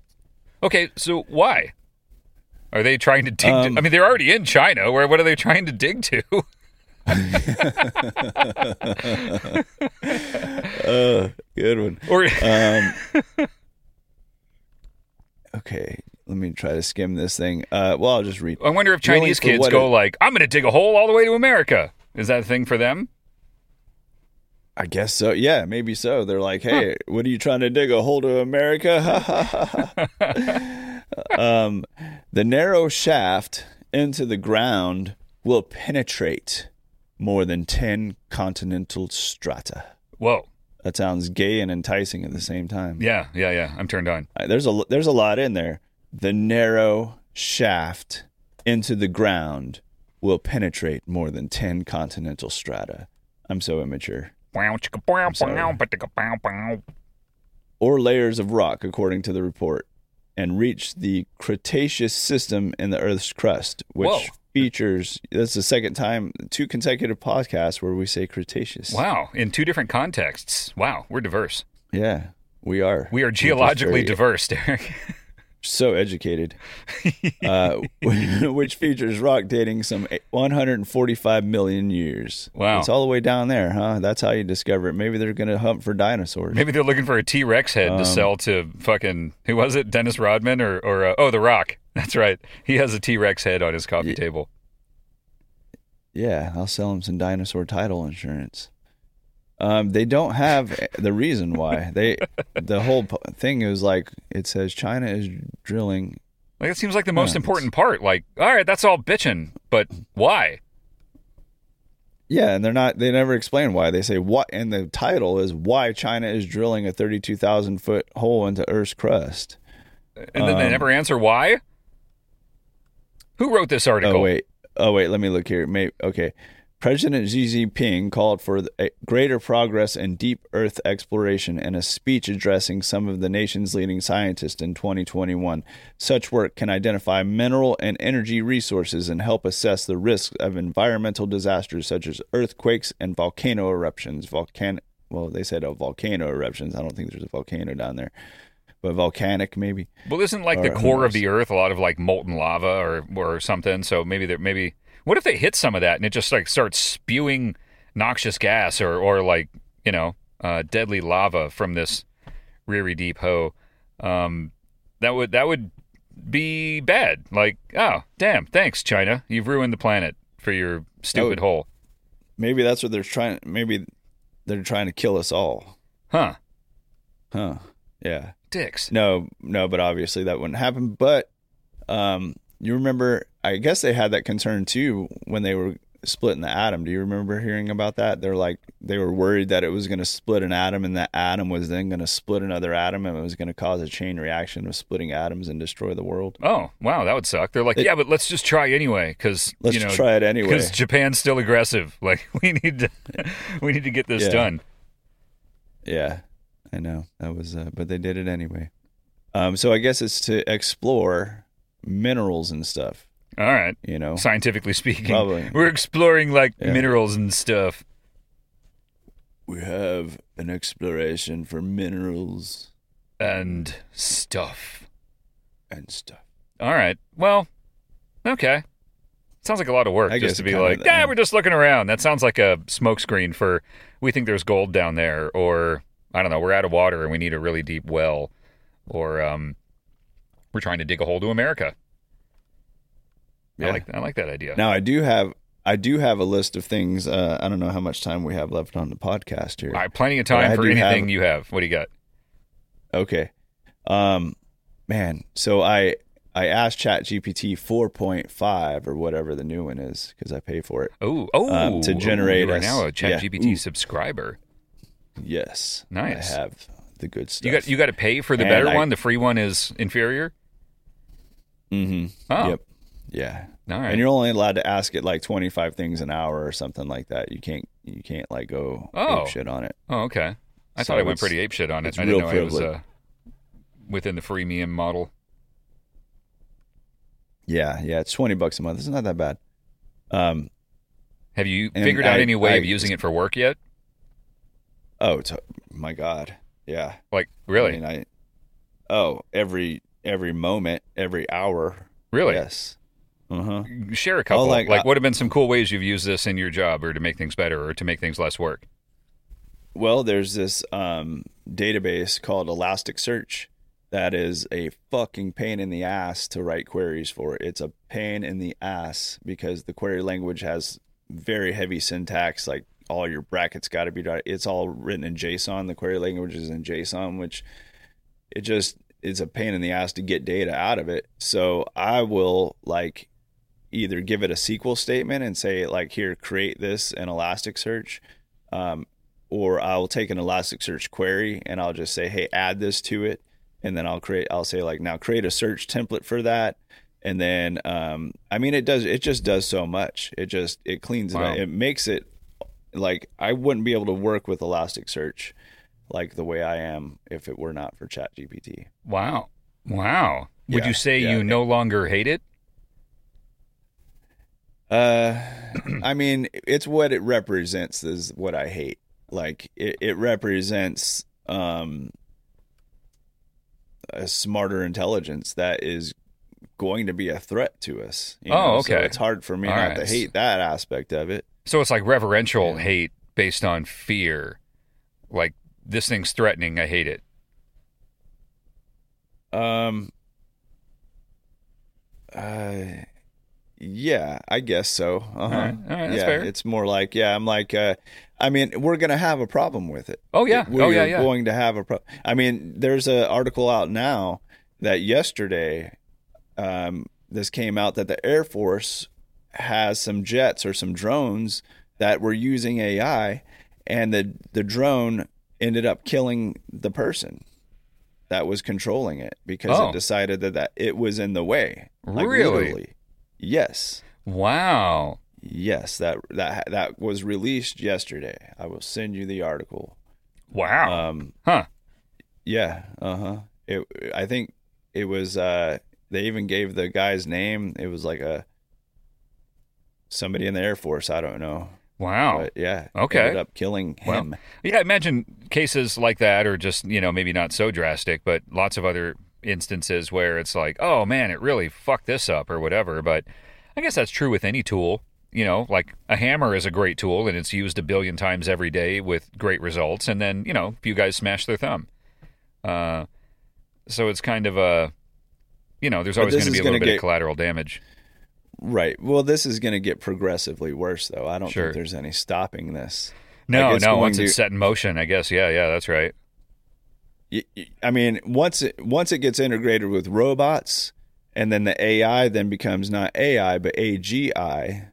Speaker 1: Okay, so why? Are they trying to dig?
Speaker 2: Um,
Speaker 1: I mean, they're already in China. Where what are they trying to dig to? [LAUGHS] [LAUGHS]
Speaker 2: Uh, good one.
Speaker 1: or
Speaker 2: Um, [LAUGHS] okay, let me try to skim this thing. Uh, well, I'll just read.
Speaker 1: I wonder if Chinese kids go
Speaker 2: it-
Speaker 1: like, "I'm going to dig a hole all the way to America." Is that a thing for them?
Speaker 2: I guess so. Yeah, maybe so. They're like, "Hey, what are you trying to dig a hole to America?" [LAUGHS] um, the narrow shaft into the ground will penetrate more than ten continental strata.
Speaker 1: Whoa.
Speaker 2: That sounds gay and enticing at the same time.
Speaker 1: Yeah, yeah, yeah. I'm turned on.
Speaker 2: There's a there's a lot in there. The narrow shaft into the ground will penetrate more than 10 continental strata. I'm so immature.
Speaker 1: Bow,
Speaker 2: sorry.
Speaker 1: bow, ba-ticka, bow, bow.
Speaker 2: Or layers of rock according to the report and reach the Cretaceous system in the Earth's crust, which
Speaker 1: Whoa.
Speaker 2: features that's the second time two consecutive podcasts where we say Cretaceous.
Speaker 1: Wow, in two different contexts. Wow, we're diverse.
Speaker 2: Yeah, we are.
Speaker 1: We are geologically
Speaker 2: very-
Speaker 1: diverse, Derek. [LAUGHS]
Speaker 2: so educated, uh, [LAUGHS] which features rock dating some 145 million years.
Speaker 1: Wow.
Speaker 2: It's all the way down there, huh? That's how you discover it. Maybe they're going to hunt for dinosaurs.
Speaker 1: Maybe they're looking for a T Rex head
Speaker 2: Um,
Speaker 1: to sell to fucking who was it? Dennis Rodman or or uh, oh, The Rock. [LAUGHS] That's right. He has a T Rex head on his coffee
Speaker 2: Yeah.
Speaker 1: table.
Speaker 2: Yeah, I'll sell him some dinosaur title insurance. Um, they don't have the reason why. They the whole p- thing is like it says China is drilling.
Speaker 1: Like it seems like the most
Speaker 2: Yeah,
Speaker 1: important part. Like, all right, that's all bitching, but why?
Speaker 2: Yeah, and they're not. They never explain why. They say what, and the title is why China is drilling a thirty-two thousand foot hole into Earth's crust.
Speaker 1: and then they
Speaker 2: Um,
Speaker 1: never answer why. Who wrote this article?
Speaker 2: Oh wait. Oh wait. Let me look here. May okay. President Xi Jinping called for a greater progress in deep Earth exploration in a speech addressing some of the nation's leading scientists in 2021. Such work can identify mineral and energy resources and help assess the risks of environmental disasters such as earthquakes and volcano eruptions. Volcan well, they said oh, volcano eruptions. I don't think there's a volcano down there, but volcanic maybe.
Speaker 1: Well, isn't like the
Speaker 2: Or who
Speaker 1: core of the Earth a lot of like molten lava or or something? So maybe there maybe what if they hit some of that and it just like starts spewing noxious gas or or like you know uh, deadly lava from this Riri Deep Ho? Um, that would that would be bad. Like oh damn, thanks China, you've ruined the planet for your stupid hole,
Speaker 2: Maybe that's what they're trying. Maybe they're trying to kill us all.
Speaker 1: huh?
Speaker 2: Huh. Yeah.
Speaker 1: Dicks.
Speaker 2: No, no, but obviously that wouldn't happen. But um, you remember, I guess they had that concern too when they were splitting the atom. Do you remember hearing about that? They're like, they were worried that it was going to split an atom and that atom was then going to split another atom and it was going to cause a chain reaction of splitting atoms and destroy the world.
Speaker 1: Oh wow, that would suck. They're like,
Speaker 2: It-
Speaker 1: yeah, but let's just try anyway, because
Speaker 2: Let's
Speaker 1: you know,
Speaker 2: try it anyway.
Speaker 1: because Japan's still aggressive. [LAUGHS] Like we need to, [LAUGHS] we need to get this
Speaker 2: Yeah.
Speaker 1: done.
Speaker 2: Yeah, I know that was, uh, but they did it anyway. Um, so I guess it's to explore minerals and stuff.
Speaker 1: All right,
Speaker 2: You know,
Speaker 1: scientifically speaking,
Speaker 2: Probably.
Speaker 1: we're exploring like
Speaker 2: Yeah.
Speaker 1: minerals and stuff.
Speaker 2: we have an exploration for minerals
Speaker 1: and stuff.
Speaker 2: and stuff.
Speaker 1: All right. Well, okay. Sounds like a lot of work
Speaker 2: I
Speaker 1: just to be like, yeah, we're just looking around. That sounds like a smokescreen for we think there's gold down there, or I don't know, we're out of water and we need a really deep well, or um, we're trying to dig a hole to America. I like I like that idea.
Speaker 2: Now I do have I do have a list of things. Uh, I don't know how much time we have left on the podcast here.
Speaker 1: Right, plenty of time
Speaker 2: I
Speaker 1: for anything
Speaker 2: have-
Speaker 1: you have. What do you got?
Speaker 2: Okay. Um man, so I I asked ChatGPT 4.5 or whatever the new one is because I pay for it.
Speaker 1: Oh, oh,
Speaker 2: Um, to generate
Speaker 1: you are
Speaker 2: us-
Speaker 1: now a
Speaker 2: yeah.
Speaker 1: ChatGPT
Speaker 2: Ooh.
Speaker 1: subscriber.
Speaker 2: Yes.
Speaker 1: Nice.
Speaker 2: I have the good stuff.
Speaker 1: You got you got to pay for the
Speaker 2: And
Speaker 1: better
Speaker 2: I-
Speaker 1: one. The free one is inferior.
Speaker 2: Mhm.
Speaker 1: Oh,
Speaker 2: Yep. Yeah.
Speaker 1: all right.
Speaker 2: And you're only allowed to ask it like 25 things an hour or something like that. You can't you can't like go
Speaker 1: Oh.
Speaker 2: ape shit on it.
Speaker 1: Oh, okay. I
Speaker 2: So
Speaker 1: thought I went pretty ape shit on it. I didn't know it was uh, within the freemium model.
Speaker 2: Yeah, yeah, it's 20 bucks a month. It's not that bad. Um
Speaker 1: Have you figured out
Speaker 2: I-
Speaker 1: any way
Speaker 2: I-
Speaker 1: of using it for work yet?
Speaker 2: oh, t- my god. Yeah.
Speaker 1: Like really,
Speaker 2: I mean, I Oh, every every moment, every hour.
Speaker 1: really?
Speaker 2: Yes. Uh-huh.
Speaker 1: Share a couple.
Speaker 2: like,
Speaker 1: like,
Speaker 2: I-
Speaker 1: what have been some cool ways you've used this in your job, or to make things better, or to make things less work?
Speaker 2: Well, there's this um, database called Elasticsearch that is a fucking pain in the ass to write queries for. It's a pain in the ass because the query language has very heavy syntax. Like all your brackets got to be. It's all written in JSON. The query language is in JSON, which it just is a pain in the ass to get data out of it. So I will like either give it a SQL statement and say like here create this in Elasticsearch. Um, or I'll take an Elasticsearch query and I'll just say, hey, add this to it. And then I'll create, I'll say, like, now create a search template for that. And then, um, I mean, it does, it just does so much. It just, it cleans
Speaker 1: Wow.
Speaker 2: it up. It makes it like I wouldn't be able to work with Elasticsearch like the way I am if it were not for ChatGPT.
Speaker 1: Wow, wow. Would
Speaker 2: Yeah,
Speaker 1: you say
Speaker 2: yeah.
Speaker 1: you no longer hate it?
Speaker 2: Uh, [CLEARS THROAT] I mean, it's what it represents is what I hate. Like it, it represents um a smarter intelligence that is going to be a threat to us.
Speaker 1: Oh,
Speaker 2: know? So
Speaker 1: okay.
Speaker 2: it's hard for me
Speaker 1: All
Speaker 2: not
Speaker 1: right.
Speaker 2: to hate that aspect of it.
Speaker 1: So it's like reverential
Speaker 2: Yeah.
Speaker 1: hate based on fear. Like this thing's threatening. I hate it.
Speaker 2: Um. Uh, yeah, I guess so. Uh-huh.
Speaker 1: All right, all right, that's
Speaker 2: yeah,
Speaker 1: fair.
Speaker 2: it's more like yeah. I'm like, uh, I mean, we're gonna have a problem with it.
Speaker 1: Oh yeah.
Speaker 2: We're
Speaker 1: oh yeah. Yeah.
Speaker 2: going to have a problem. I mean, there's an article out now that yesterday, um, this came out that the Air Force has some jets or some drones that were using AI, and the the drone ended up killing the person. that was controlling it because
Speaker 1: Oh.
Speaker 2: it decided that, that it was in the way. Like,
Speaker 1: Really?
Speaker 2: literally. Yes.
Speaker 1: Wow.
Speaker 2: Yes, that that that was released yesterday. I will send you the article.
Speaker 1: Wow.
Speaker 2: Um
Speaker 1: huh.
Speaker 2: yeah, uh-huh. It I think it was uh they even gave the guy's name. It was like a somebody in the Air Force, I don't know.
Speaker 1: Wow.
Speaker 2: But yeah,
Speaker 1: Okay.
Speaker 2: ended up killing him.
Speaker 1: Yeah, imagine cases like that, or just you know maybe not so drastic, but lots of other instances where it's like, oh man, it really fucked this up or whatever. But I guess that's true with any tool. You know, like a hammer is a great tool and it's used a billion times every day with great results. And then you know, a few guys smash their thumb. Uh, so it's kind of a, you know, there's always going to be a little bit
Speaker 2: get-
Speaker 1: of collateral damage.
Speaker 2: Right. Well, this is going to get progressively worse, though. I don't
Speaker 1: Sure.
Speaker 2: think there's any stopping this.
Speaker 1: No,
Speaker 2: Like,
Speaker 1: no. Once
Speaker 2: to-
Speaker 1: it's set in motion, I guess. Yeah, yeah, that's right.
Speaker 2: I mean, once it once it gets integrated with robots, and then the AI then becomes not AI but AGI,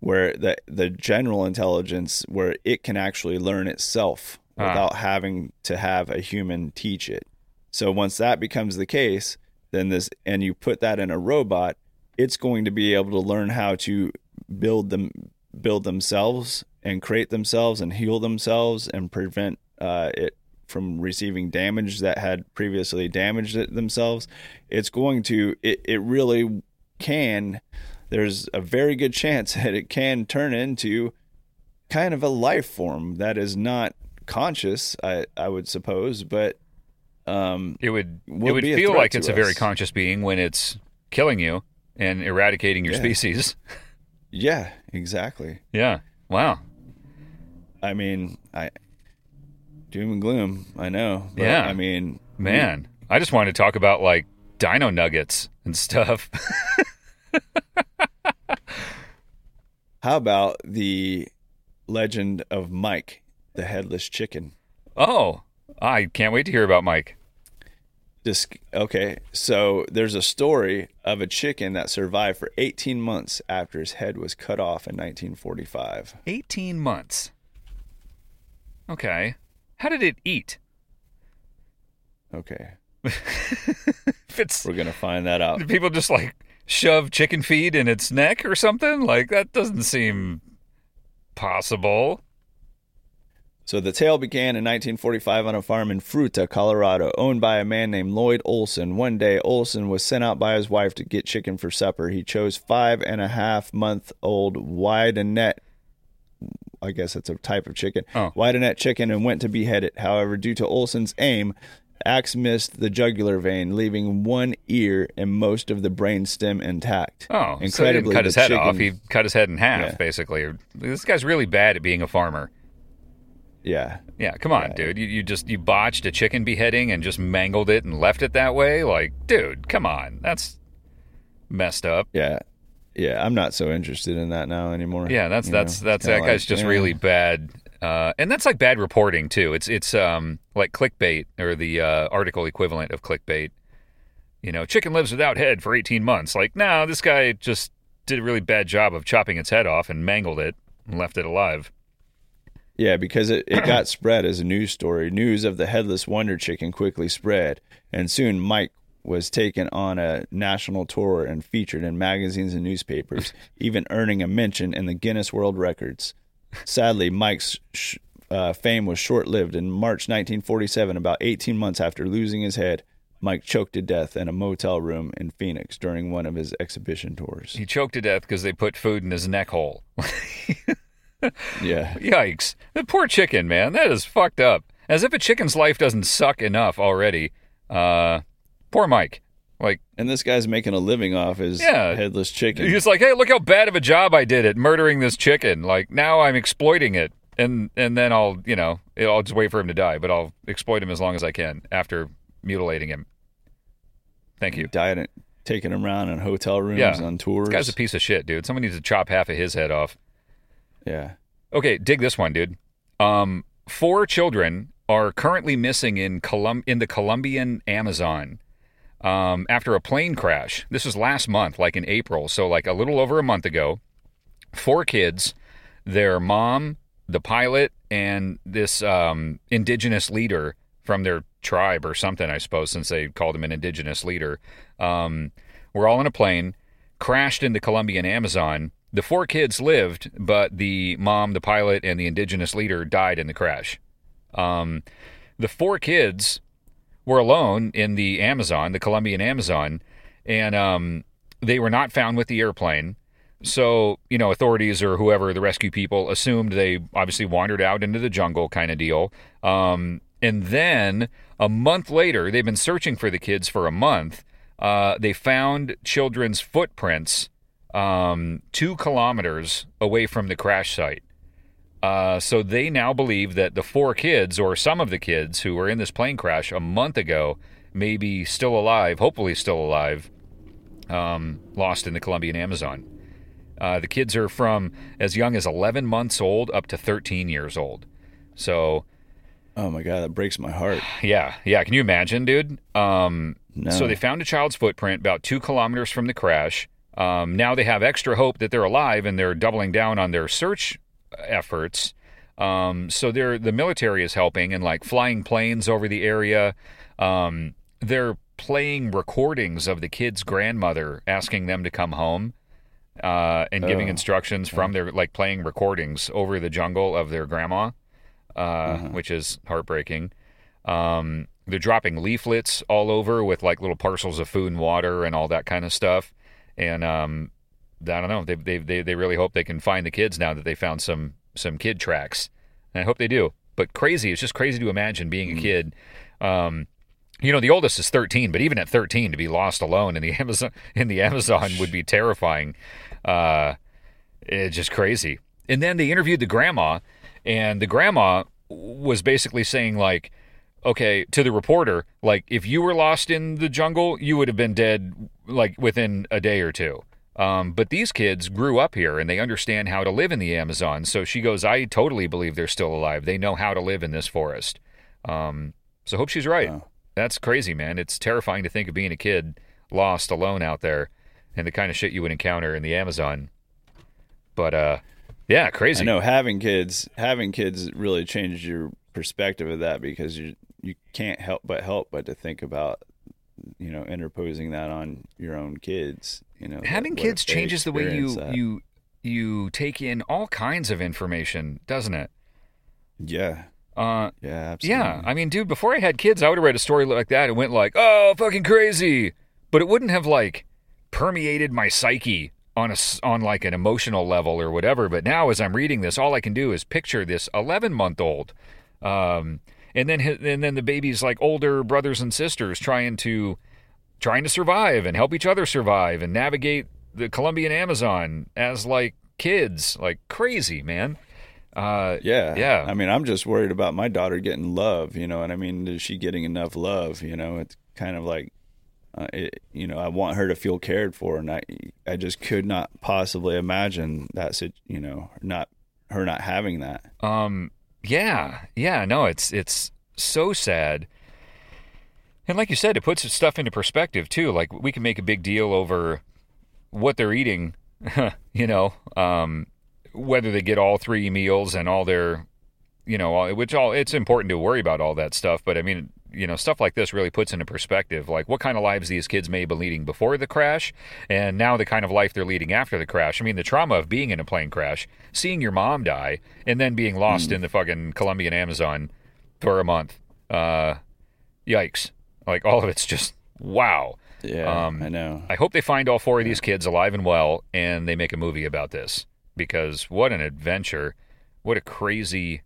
Speaker 2: where the the general intelligence where it can actually learn itself
Speaker 1: Ah.
Speaker 2: without having to have a human teach it. So once that becomes the case, then this and you put that in a robot, it's going to be able to learn how to build them build themselves and create themselves and heal themselves and prevent uh, it from receiving damage that had previously damaged it themselves. It's going to it, it really can there's a very good chance [LAUGHS] that it can turn into kind of a life form that is not conscious, I, I would suppose, but um,
Speaker 1: It would it would feel like it's a very conscious being when it's killing you and eradicating your
Speaker 2: Yeah.
Speaker 1: species. [LAUGHS]
Speaker 2: yeah, exactly.
Speaker 1: Yeah. Wow.
Speaker 2: I mean, I doom and gloom. I know. But,
Speaker 1: Yeah.
Speaker 2: I mean,
Speaker 1: Man, I just wanted to talk about like dino nuggets and stuff. [LAUGHS]
Speaker 2: how about the legend of Mike, the headless chicken?
Speaker 1: oh, I can't wait to hear about Mike.
Speaker 2: This okay. So there's a story of a chicken that survived for 18 months after his head was cut off in 1945.
Speaker 1: 18 months. Okay. How did it eat?
Speaker 2: Okay, [LAUGHS]
Speaker 1: If it's
Speaker 2: we're gonna find that out.
Speaker 1: do people just like shove chicken feed in its neck or something? Like that doesn't seem possible.
Speaker 2: So the tale began in 1945 on a farm in Fruita, Colorado, owned by a man named Lloyd Olsen. One day, Olsen was sent out by his wife to get chicken for supper. He chose five and a half month old Widenet. I guess that's a type of chicken.
Speaker 1: Oh.
Speaker 2: Widenet chicken and went to behead it. However, due to Olsen's aim, axe missed the jugular vein, leaving one ear and most of the brain stem intact.
Speaker 1: Oh, incredibly, so he didn't cut his head off. He cut his head in half,
Speaker 2: Yeah.
Speaker 1: basically. This guy's really bad at being a farmer.
Speaker 2: Yeah,
Speaker 1: Yeah, come on, dude. You, you just you botched a chicken beheading and just mangled it and left it that way. Like, dude, come on. That's messed up.
Speaker 2: yeah, yeah. I'm not so interested in that now anymore.
Speaker 1: Yeah, that's
Speaker 2: You
Speaker 1: that's
Speaker 2: it's
Speaker 1: that's that guy's
Speaker 2: like,
Speaker 1: just
Speaker 2: yeah.
Speaker 1: really bad. Uh, and that's like bad reporting too. It's it's um like clickbait or the uh, article equivalent of clickbait. You know, chicken lives without head for 18 months. Like, no, this guy just did a really bad job of chopping its head off and mangled it and left it alive.
Speaker 2: Yeah, because it, it got [CLEARS THROAT] spread as a news story. News of the headless wonder chicken quickly spread, and soon Mike was taken on a national tour and featured in magazines and newspapers, [LAUGHS] even earning a mention in the Guinness World Records. Sadly, Mike's sh- uh, fame was short lived. In March 1947, about 18 months after losing his head, Mike choked to death in a motel room in Phoenix during one of his exhibition tours.
Speaker 1: He choked to death because they put food in his neck hole. [LAUGHS]
Speaker 2: Yeah. [LAUGHS]
Speaker 1: Yikes. The poor chicken, man. That is fucked up. As if a chicken's life doesn't suck enough already. Uh, poor Mike. Like,
Speaker 2: And this guy's making a living off his
Speaker 1: Yeah.
Speaker 2: headless chicken.
Speaker 1: he's like, hey, look how bad of a job I did at murdering this chicken. Like, now I'm exploiting it. And, and then I'll, you know, I'll just wait for him to die, but I'll exploit him as long as I can after mutilating him. Thank you.
Speaker 2: diet taking him around in hotel rooms
Speaker 1: Yeah.
Speaker 2: on tours.
Speaker 1: This guy's a piece of shit, dude. Someone needs to chop half of his head off.
Speaker 2: Yeah.
Speaker 1: Okay, dig this one, dude. Um, four children are currently missing in Colum- in the Colombian Amazon um, after a plane crash. This was last month, like in April, so like a little over a month ago. Four kids, their mom, the pilot, and this um, indigenous leader from their tribe or something, I suppose, since they called him an indigenous leader. Um, were all in a plane, crashed in the Colombian Amazon. The four kids lived, but the mom, the pilot, and the indigenous leader died in the crash. Um, the four kids were alone in the Amazon, the Colombian Amazon, and um, they were not found with the airplane. So, you know, authorities or whoever, the rescue people, assumed they obviously wandered out into the jungle kind of deal. Um, and then a month later, they've been searching for the kids for a month. Uh, they found children's footprints um, two kilometers away from the crash site. Uh, so they now believe that the four kids, or some of the kids who were in this plane crash a month ago, may be still alive, hopefully still alive, um, lost in the Colombian Amazon. Uh, the kids are from as young as 11 months old up to 13 years old. So,
Speaker 2: Oh my god, that breaks my heart. [SIGHS]
Speaker 1: yeah, yeah. Can you imagine, dude? Um,
Speaker 2: No.
Speaker 1: So they found a child's footprint about two kilometers from the crash. Um, now they have extra hope that they're alive, and they're doubling down on their search efforts. Um, so they're the military is helping and like flying planes over the area. Um, they're playing recordings of the kid's grandmother asking them to come home uh, and giving
Speaker 2: Oh.
Speaker 1: instructions from their like playing recordings over the jungle of their grandma, uh,
Speaker 2: Uh-huh.
Speaker 1: which is heartbreaking. Um, they're dropping leaflets all over with like little parcels of food and water and all that kind of stuff. And um, I don't know. They, they they they really hope they can find the kids now that they found some some kid tracks. And I hope they do. But crazy. It's just crazy to imagine being a kid. Um, you know, the oldest is 13, but even at 13, to be lost alone in the [LAUGHS] Amazon in the Amazon would be terrifying. Uh, it's just crazy. And then they interviewed the grandma, and the grandma was basically saying like, okay, to the reporter, like if you were lost in the jungle, you would have been dead like within a day or two. Um, but these kids grew up here and they understand how to live in the Amazon. So she goes, I totally believe they're still alive. They know how to live in this forest. Um, so hope she's right.
Speaker 2: Wow.
Speaker 1: That's crazy, man. It's terrifying to think of being a kid lost alone out there and the kind of shit you would encounter in the Amazon. But uh, yeah, crazy.
Speaker 2: I know having kids, having kids really changed your perspective of that because you you can't help but help but to think about you know interposing that on your own kids. You know,
Speaker 1: having
Speaker 2: what
Speaker 1: kids
Speaker 2: they
Speaker 1: changes the way you
Speaker 2: that?
Speaker 1: you you take in all kinds of information, doesn't it?
Speaker 2: yeah
Speaker 1: Uh,
Speaker 2: yeah absolutely.
Speaker 1: yeah. I mean, dude, before I had kids, I would have read a story like that and went like, "Oh, fucking crazy," but it wouldn't have like permeated my psyche on a on like an emotional level or whatever. But now, as I'm reading this, all I can do is picture this 11 month old, um, and then and then the baby's like older brothers and sisters trying to trying to survive and help each other survive and navigate the Colombian Amazon as like kids, like crazy, man. Uh,
Speaker 2: Yeah.
Speaker 1: Yeah.
Speaker 2: I mean, I'm just worried about my daughter getting love, you know, and I mean, is she getting enough love? You know, it's kind of like, uh, it, you know, I want her to feel cared for, and I, I just could not possibly imagine that, you know, not her not having that.
Speaker 1: Um, yeah, yeah, no, it's it's so sad. And like you said, it puts stuff into perspective too. Like we can make a big deal over what they're eating, [LAUGHS] you know, um, whether they get all three meals and all their, you know, which all it's important to worry about all that stuff. But I mean, you know, stuff like this really puts into perspective, like what kind of lives these kids may have been leading before the crash, and now the kind of life they're leading after the crash. I mean, the trauma of being in a plane crash, seeing your mom die, and then being lost in the fucking Colombian Amazon for a month. Uh, yikes! Like all of it's just wow.
Speaker 2: Yeah,
Speaker 1: Um,
Speaker 2: I know.
Speaker 1: I hope they find all four of these kids alive and well, and they make a movie about this because what an adventure! What a crazy,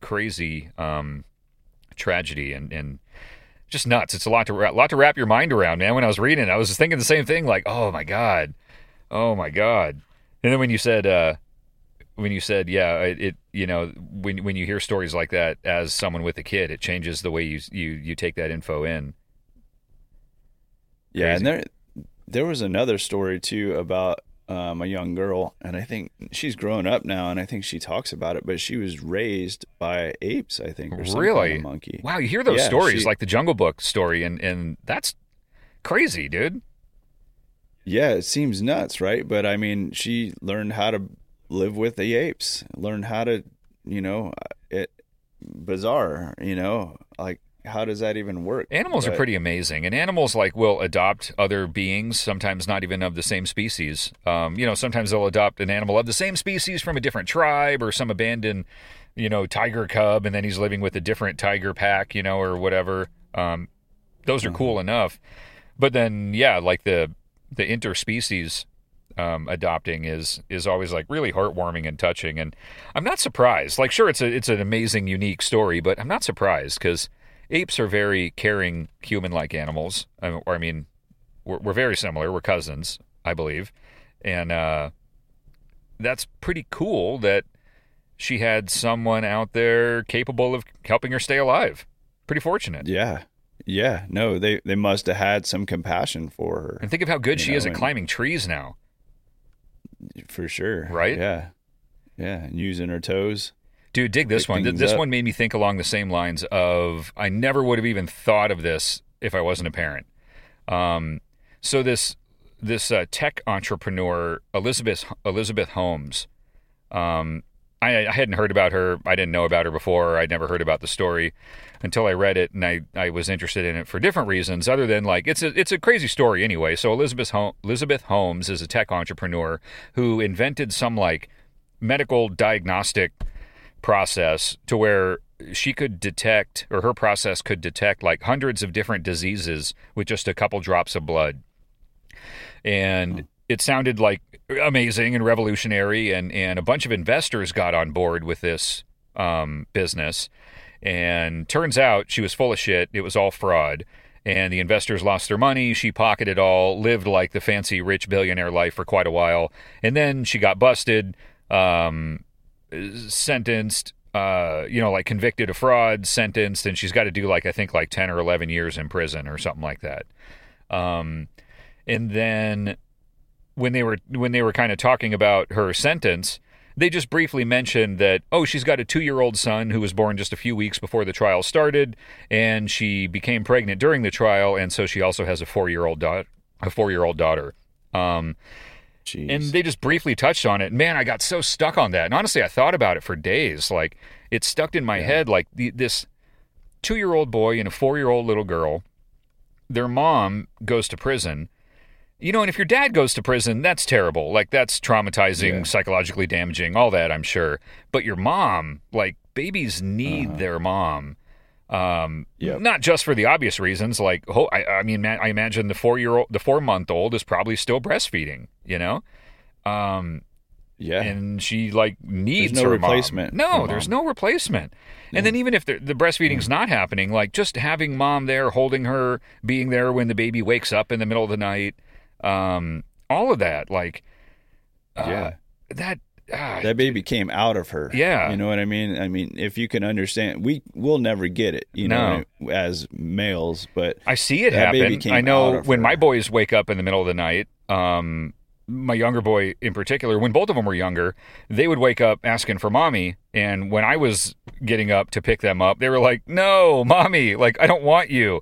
Speaker 1: crazy um, tragedy and and just nuts. It's a lot to wrap, lot to wrap your mind around, man. When I was reading, it, I was just thinking the same thing, like, oh my god, oh my god. And then when you said, uh, when you said, yeah, it, it, you know, when when you hear stories like that as someone with a kid, it changes the way you you you take that info in.
Speaker 2: Yeah,
Speaker 1: Crazy.
Speaker 2: and there there was another story too about um, a young girl, and I think she's grown up now, and I think she talks about it. But she was raised by apes, I think, or some kind
Speaker 1: Really?
Speaker 2: of monkey.
Speaker 1: Wow, you hear those
Speaker 2: Yeah,
Speaker 1: stories
Speaker 2: she-
Speaker 1: like the Jungle Book story, and and that's crazy, dude.
Speaker 2: Yeah, it seems nuts, right? But I mean, she learned how to live with the apes, learned how to, you know, it bizarre, you know, like how does that even work?
Speaker 1: Animals are pretty amazing, and animals like will adopt other beings, sometimes not even of the same species. Um, you know, sometimes they'll adopt an animal of the same species from a different tribe or some abandoned, you know, tiger cub, and then he's living with a different tiger pack, you know, or whatever. Um, those are cool enough, but then yeah, like the the interspecies um, adopting is is always like really heartwarming and touching, and I'm not surprised. Like, sure, it's a it's an amazing, unique story, but I'm not surprised because apes are very caring, human-like animals. I mean- Or I mean, we're, we're very similar. We're cousins, I believe, and uh, that's pretty cool that she had someone out there capable of helping her stay alive. Pretty fortunate.
Speaker 2: Yeah. Yeah. No, they they must have had some compassion for her
Speaker 1: And think of how good she is at climbing trees now.
Speaker 2: for sure.
Speaker 1: Right?
Speaker 2: Yeah. Yeah. And using her toes.
Speaker 1: Dude, dig this one. This
Speaker 2: up.
Speaker 1: one made me think along the same lines of I never would have even thought of this if I wasn't a parent. Um, so this this uh, tech entrepreneur Elizabeth Elizabeth Holmes. Um, I, I hadn't heard about her. I didn't know about her before. I'd never heard about the story until I read it, and I, I was interested in it for different reasons, other than like it's a it's a crazy story anyway. So Elizabeth Hol- Elizabeth Holmes is a tech entrepreneur who invented some like medical diagnostic process to where she could detect or her process could detect like hundreds of different diseases with just a couple drops of blood. And it sounded like amazing and revolutionary and and a bunch of investors got on board with this um, business. And turns out she was full of shit. It was all fraud. And the investors lost their money. She pocketed all lived like the fancy rich billionaire life for quite a while. And then she got busted um, sentenced uh you know like convicted of fraud sentenced and she's got to do like i think like 10 or 11 years in prison or something like that. Um and then when they were when they were kind of talking about her sentence they just briefly mentioned that oh she's got a 2-year-old son who was born just a few weeks before the trial started and she became pregnant during the trial and so she also has a 4-year-old daughter a 4-year-old daughter. Um
Speaker 2: Jeez.
Speaker 1: and they just briefly touched on it. Man, I got so stuck on that. And honestly, I thought about it for days. Like it stuck in my head. Like the, this two-year-old boy and a four-year-old little girl. Their mom goes to prison. You know, and if your dad goes to prison, that's terrible. Like that's traumatizing,
Speaker 2: Yeah.
Speaker 1: psychologically damaging, all that. I'm sure. But your mom, like babies need uh-huh. their mom. Um,
Speaker 2: Yep.
Speaker 1: not just for the obvious reasons. Like, ho- I, I mean, I imagine the four-year-old, the four-month-old is probably still breastfeeding. You know, um,
Speaker 2: yeah.
Speaker 1: and she like needs
Speaker 2: no
Speaker 1: her mom.
Speaker 2: replacement
Speaker 1: No, there's no replacement. And then even if the, the breastfeeding's not happening, like just having mom there, holding her, being there when the baby wakes up in the middle of the night, um, all of that, like, uh,
Speaker 2: yeah.
Speaker 1: that. Ah,
Speaker 2: that baby came out of her.
Speaker 1: Yeah.
Speaker 2: You know what I mean? I mean, if you can understand, we will never get it, you know, as males, but
Speaker 1: I see it happen. I know when
Speaker 2: her.
Speaker 1: my boys wake up in the middle of the night, um, my younger boy in particular, when both of them were younger, they would wake up asking for mommy. And when I was getting up to pick them up, they were like, no, mommy, like, I don't want you.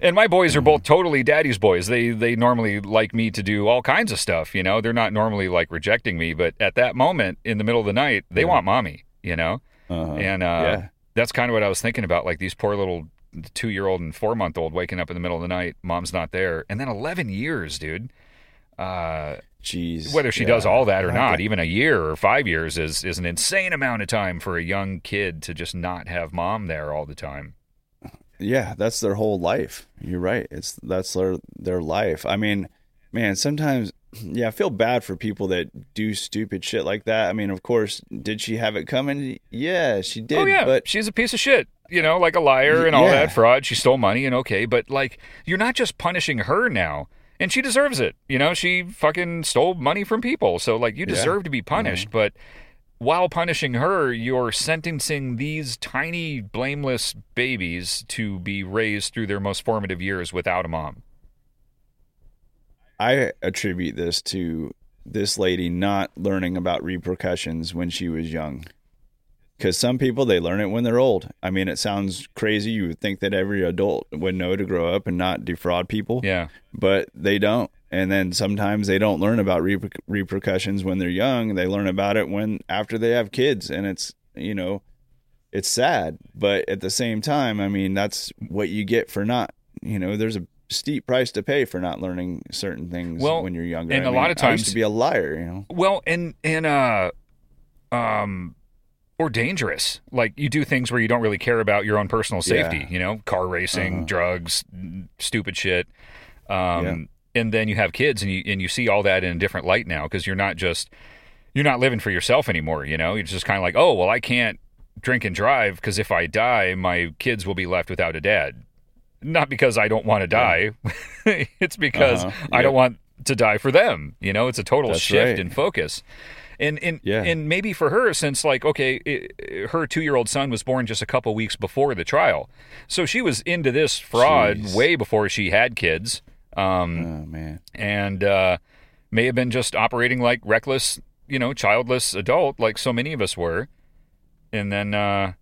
Speaker 1: And my boys are both totally daddy's boys. They they normally like me to do all kinds of stuff, you know. They're not normally like rejecting me, but at that moment in the middle of the night, they want mommy, you know.
Speaker 2: uh
Speaker 1: And uh,
Speaker 2: yeah.
Speaker 1: that's kind of what I was thinking about. Like these poor little two year old and four month old waking up in the middle of the night, mom's not there. And then 11 years, dude. Uh,
Speaker 2: Jeez.
Speaker 1: whether she
Speaker 2: Yeah.
Speaker 1: does all that or not, even a year or five years is, is an insane amount of time for a young kid to just not have mom there all the time.
Speaker 2: Yeah, that's their whole life. You're right. It's that's their their life. I mean, man, sometimes [CLEARS THROAT] yeah, I feel bad for people that do stupid shit like that. I mean, of course, did she have it coming? Yeah, she oh, did.
Speaker 1: oh, yeah.
Speaker 2: But
Speaker 1: she's a piece of shit, you know, like a liar and all
Speaker 2: Yeah.
Speaker 1: that fraud. She stole money and okay. But like, you're not just punishing her now. And she deserves it. You know, she fucking stole money from people. So, like, you
Speaker 2: Yeah.
Speaker 1: deserve to be punished. But while punishing her, you're sentencing these tiny, blameless babies to be raised through their most formative years without a mom.
Speaker 2: I attribute this to this lady not learning about repercussions when she was young. Because some people they learn it when they're old. I mean, it sounds crazy. You would think that every adult would know to grow up and not defraud people.
Speaker 1: Yeah.
Speaker 2: but they don't. And then sometimes they don't learn about reper- repercussions when they're young. They learn about it when after they have kids, and it's you know, it's sad, but at the same time, I mean, that's what you get for not, you know, there's a steep price to pay for not learning certain things
Speaker 1: Well,
Speaker 2: when you're younger.
Speaker 1: and
Speaker 2: I
Speaker 1: a
Speaker 2: mean,
Speaker 1: lot of times-
Speaker 2: to be a liar, you know.
Speaker 1: Well, and and uh, um, or dangerous. Like you do things where you don't really care about your own personal safety.
Speaker 2: Yeah.
Speaker 1: You know, car racing,
Speaker 2: Uh-huh.
Speaker 1: drugs, stupid shit. Um,
Speaker 2: Yeah.
Speaker 1: and then you have kids, and you and you see all that in a different light now because you're not just you're not living for yourself anymore. You know, you're just kind of like, oh well, I can't drink and drive because if I die, my kids will be left without a dad. Not because I don't want to die. [LAUGHS] it's because
Speaker 2: Uh-huh.
Speaker 1: I don't want to die for them. You know, it's a total
Speaker 2: That's
Speaker 1: shift
Speaker 2: right.
Speaker 1: in focus. And and
Speaker 2: Yeah.
Speaker 1: and maybe for her, since like okay, i her two year old son was born just a couple weeks before the trial, so she was into this fraud
Speaker 2: Jeez.
Speaker 1: way before she had kids, um,
Speaker 2: Oh man.
Speaker 1: and uh, may have been just operating like reckless, you know, childless adult, like so many of us were. And then, uh,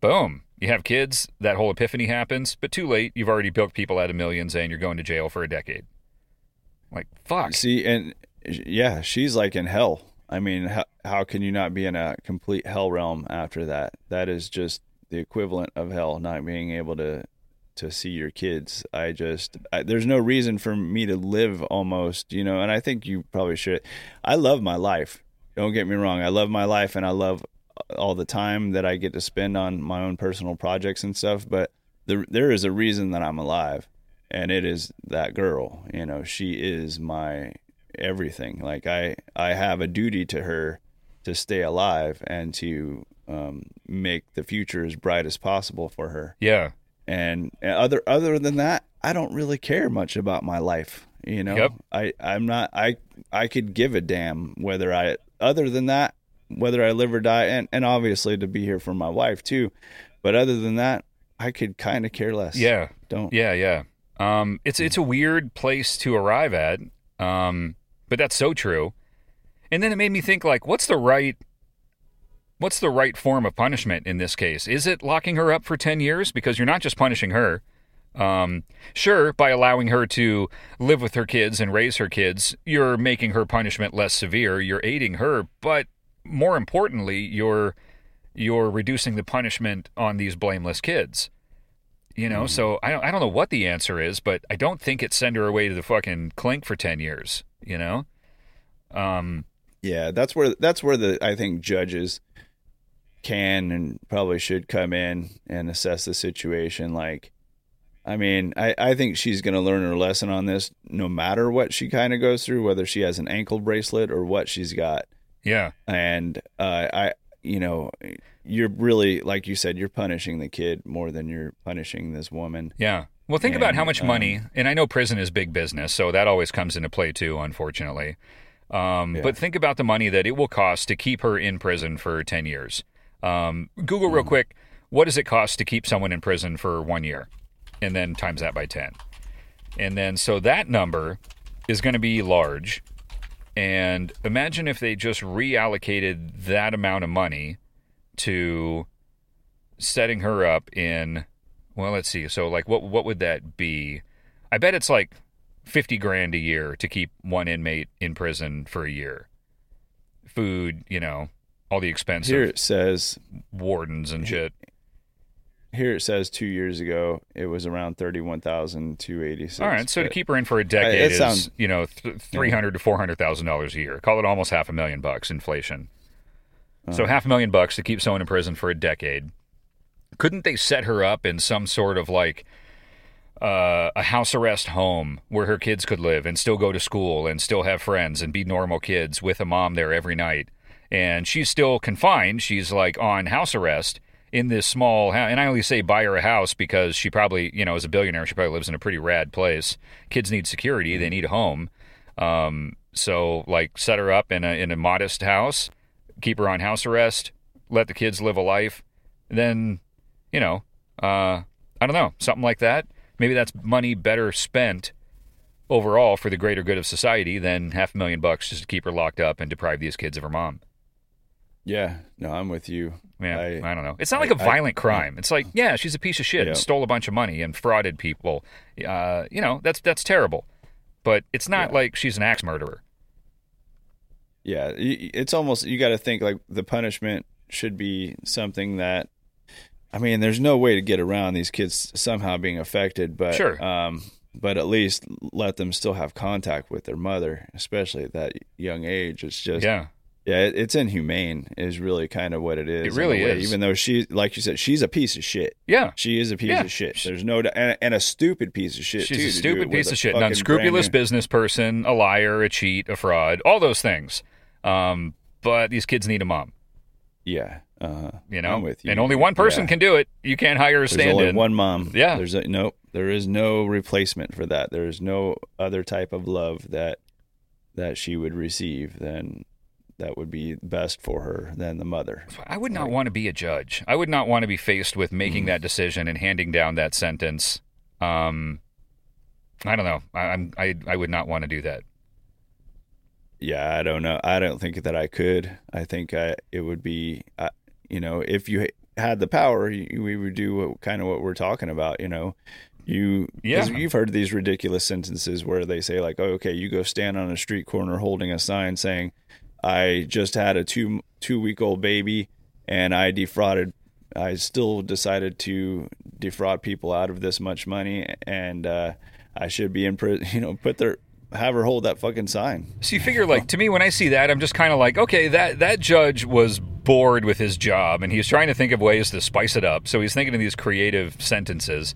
Speaker 1: boom, you have kids. That whole epiphany happens, but too late. You've already bilked people out of millions, and you're going to jail for a decade. Like fuck.
Speaker 2: See, and yeah, she's like in hell. I mean, how, how can you not be in a complete hell realm after that? That is just the equivalent of hell, not being able to to see your kids. I just I, there's no reason for me to live almost, you know. And I think you probably should. I love my life. Don't get me wrong. I love my life, and I love uh, all the time that I get to spend on my own personal projects and stuff. But there there is a reason that I'm alive and it is that girl you know she is my everything like i i have a duty to her to stay alive and to um, make the future as bright as possible for her
Speaker 1: Yeah.
Speaker 2: and, and other other than that i don't really care much about my life you know
Speaker 1: Yep.
Speaker 2: i i'm not i i could give a damn whether i other than that whether i live or die and and obviously to be here for my wife too but other than that i could kind of care less
Speaker 1: Yeah.
Speaker 2: don't
Speaker 1: Yeah, yeah. Um, it's it's a weird place to arrive at, um, but that's so true. And then it made me think, like, what's the right, what's the right form of punishment in this case? Is it locking her up for ten years because you're not just punishing her? Um, sure, by allowing her to live with her kids and raise her kids, you're making her punishment less severe. You're aiding her, but more importantly, you're you're reducing the punishment on these blameless kids. You know, so I don't, I don't know what the answer is, but I don't think it's send her away to the fucking clink for 10 years, you know? Um,
Speaker 2: Yeah, that's where that's where the I think judges can and probably should come in and assess the situation. Like, I mean, I I think she's going to learn her lesson on this, no matter what she kind of goes through, whether she has an ankle bracelet or what she's got.
Speaker 1: yeah.
Speaker 2: And uh, I, you know, you're really like you said, you're punishing the kid more than you're punishing this woman.
Speaker 1: Yeah. Well, think about how
Speaker 2: And,
Speaker 1: much
Speaker 2: um,
Speaker 1: money, and I know prison is big business, so that always comes into play too, unfortunately. Um,
Speaker 2: Yeah.
Speaker 1: But think about the money that it will cost to keep her in prison for 10 years. Um, Google
Speaker 2: Mm.
Speaker 1: real quick what does it cost to keep someone in prison for one year? And then times that by 10. And then, so that number is going to be large. And imagine if they just reallocated that amount of money to setting her up in well let's see. So like what what would that be? I bet it's like 50 grand a year to keep one inmate in prison for a year. Food you know all the expensive
Speaker 2: Here it says
Speaker 1: wardens and shit
Speaker 2: here it says two years ago it was around thirty one thousand two eighty six.
Speaker 1: all right so to keep her in for a decade
Speaker 2: it
Speaker 1: is
Speaker 2: sounds-
Speaker 1: you know th- 300 to 400 thousand dollars a year. Call it almost half a million bucks inflation. So half a million bucks to keep someone in prison for a decade. Couldn't they set her up in some sort of like uh, a house arrest home where her kids could live and still go to school and still have friends and be normal kids with a mom there every night? And she's still confined. She's like on house arrest in this small house and i only say buy her a house because she probably you know as a billionaire she probably lives in a pretty rad place. Kids need security. They need a home. Um, so like set her up in a in a modest house keep her on house arrest let the kids live a life. Then you know uh, i don't know something like that. Maybe that's money better spent overall for the greater good of society than half a million bucks just to keep her locked up and deprive these kids of her mom.
Speaker 2: Yeah, no, I'm with you.
Speaker 1: Yeah i,
Speaker 2: I-
Speaker 1: don't know it's not
Speaker 2: I-
Speaker 1: like a
Speaker 2: I-
Speaker 1: violent crime it's like yeah she's a piece of shit and stole a bunch of money and frauded people uh, you know that's that's terrible but it's not
Speaker 2: Yeah.
Speaker 1: like she's an axe murderer
Speaker 2: Yeah, it's almost you got to think like the punishment should be something that I mean, there's no way to get around these kids somehow being affected, but
Speaker 1: Sure.
Speaker 2: um, but at least let them still have contact with their mother, especially at that young age. It's just
Speaker 1: Yeah.
Speaker 2: Yeah, it's inhumane. Is really kind of what it is. It
Speaker 1: really is.
Speaker 2: Even though she, like you said, she's a piece of shit.
Speaker 1: Yeah.
Speaker 2: She is a piece
Speaker 1: Yeah.
Speaker 2: of shit. There's no, and, and a stupid piece of shit.
Speaker 1: She's
Speaker 2: too,
Speaker 1: a stupid piece of shit, an unscrupulous business person, a liar, a cheat, a fraud, all those things. Um, but these kids need a mom,
Speaker 2: Yeah, uh,
Speaker 1: you know,
Speaker 2: I'm with you.
Speaker 1: and only one person
Speaker 2: Yeah.
Speaker 1: can do it. You can't hire a
Speaker 2: There's
Speaker 1: stand
Speaker 2: only
Speaker 1: in.
Speaker 2: one mom.
Speaker 1: Yeah.
Speaker 2: There's a, nope. There is no replacement for that. There is no other type of love that that she would receive than that would be best for her than the mother.
Speaker 1: I would not want to be a judge. I would not want to be faced with
Speaker 2: Mm.
Speaker 1: making that decision and handing down that sentence. Um, I don't know. I, I'm I I would not want to do that.
Speaker 2: Yeah, I don't know. I don't think that I could. I think I, it would be, you know, if you had the power, you, we would do what, kind of what we're talking about. You know, you
Speaker 1: Yeah.
Speaker 2: you've heard these ridiculous sentences where they say like, "Oh, okay, you go stand on a street corner holding a sign saying, I just had a two two week old baby, and I defrauded. I still decided to defraud people out of this much money, and uh, I should be in prison. [LAUGHS] You know, put their have her hold that fucking sign.
Speaker 1: So you figure, like, to me, when I see that, I'm just kind of like, okay, that that judge was bored with his job, and he's trying to think of ways to spice it up. So he's thinking of these creative sentences.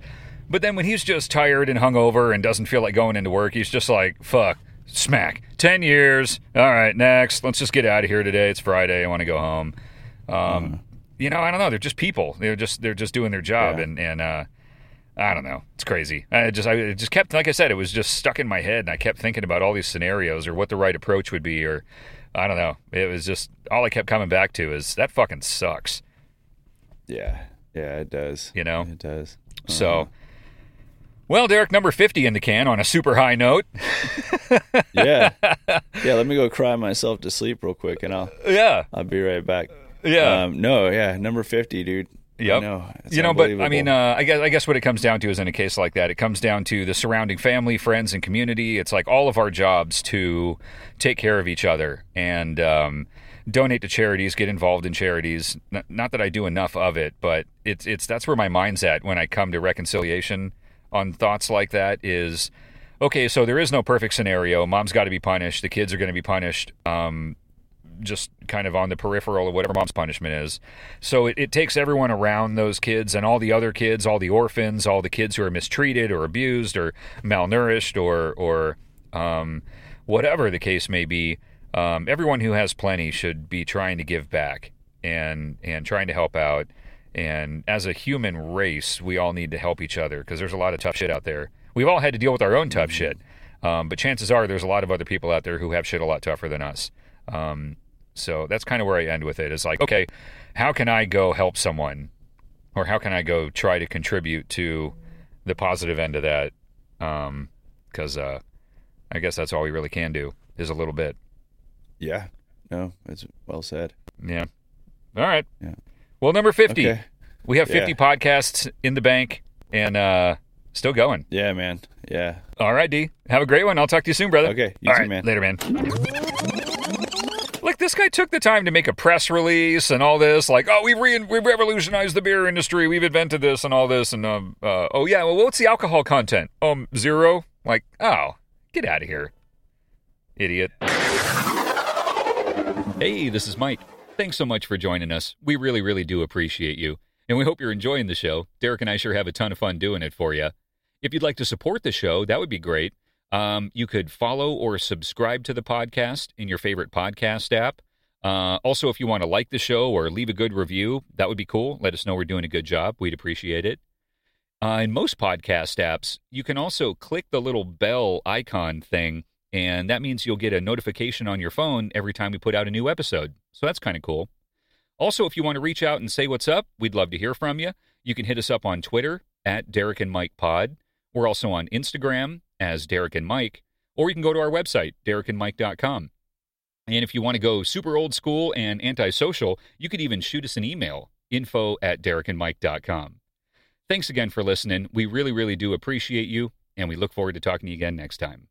Speaker 1: But then when he's just tired and hungover and doesn't feel like going into work, he's just like, fuck, smack, ten years. All right, next, let's just get out of here today. It's Friday. I want to go home. Um, You know, I don't know. They're just people. They're just they're just doing their job,
Speaker 2: Yeah.
Speaker 1: and and uh, I don't know. It's crazy. I just I it just kept like I said, it was just stuck in my head, and I kept thinking about all these scenarios or what the right approach would be, or I don't know. It was just all I kept coming back to is that fucking sucks.
Speaker 2: Yeah, yeah, it does.
Speaker 1: You know?
Speaker 2: it does.
Speaker 1: So, well, Derek, number fifty in the can on a super high note. [LAUGHS]
Speaker 2: yeah, [LAUGHS] yeah. Let me go cry myself to sleep real quick, and I'll
Speaker 1: yeah,
Speaker 2: I'll be right back.
Speaker 1: yeah.
Speaker 2: Um, no, yeah, number fifty, dude.
Speaker 1: Yep.
Speaker 2: No,
Speaker 1: you know, but I mean, uh, I guess I guess what it comes down to is in a case like that, it comes down to the surrounding family, friends, and community. It's like all of our jobs to take care of each other and um, donate to charities, get involved in charities. Not that I do enough of it, but it's it's that's where my mind's at when I come to reconciliation on thoughts like that. Is okay, so there is no perfect scenario. Mom's got to be punished. The kids are going to be punished. Um, just kind of on the peripheral of whatever mom's punishment is. So it, it takes everyone around those kids and all the other kids, all the orphans, all the kids who are mistreated or abused or malnourished or or um, whatever the case may be. Um, everyone who has plenty should be trying to give back and and trying to help out. And as a human race, we all need to help each other because there's a lot of tough shit out there. We've all had to deal with our own tough shit, um, but chances are there's a lot of other people out there who have shit a lot tougher than us. Um, so that's kind of where I end with it. it. Is like, okay, how can I go help someone, or how can I go try to contribute to the positive end of that? Because uh, I guess that's all we really can do is a little bit.
Speaker 2: yeah, no, it's well said.
Speaker 1: Yeah. All right.
Speaker 2: Yeah.
Speaker 1: Well, number fifty,
Speaker 2: Okay.
Speaker 1: we have fifty
Speaker 2: Yeah.
Speaker 1: podcasts in the bank and uh, still going.
Speaker 2: Yeah, man. Yeah.
Speaker 1: All right, D. Have a great one. I'll talk to you soon, brother.
Speaker 2: Okay, you
Speaker 1: All
Speaker 2: too,
Speaker 1: right,
Speaker 2: man.
Speaker 1: Later, man. Look, this guy took the time to make a press release and all this. Like, oh, we've, re- we've revolutionized the beer industry. We've invented this and all this. And, um, uh, oh, yeah, well, what's the alcohol content? Um, zero? Like, oh, get out of here. Idiot. Hey, this is Mike. Thanks so much for joining us. We really, really do appreciate you. And we hope you're enjoying the show. Derek and I sure have a ton of fun doing it for you. If you'd like to support the show, that would be great. Um, you could follow or subscribe to the podcast in your favorite podcast app. Uh, also, if you want to like the show or leave a good review, that would be cool. Let us know we're doing a good job. We'd appreciate it. Uh, in most podcast apps, you can also click the little bell icon thing, and that means you'll get a notification on your phone every time we put out a new episode. So that's kind of cool. Also, if you want to reach out and say what's up, we'd love to hear from you. You can hit us up on Twitter at Derek and Mike Pod. We're also on Instagram as Derek and Mike, or you can go to our website, derekandmike.com. And if you want to go super old school and antisocial, you could even shoot us an email, info at derekandmike.com. Thanks again for listening. We really, really do appreciate you, and we look forward to talking to you again next time.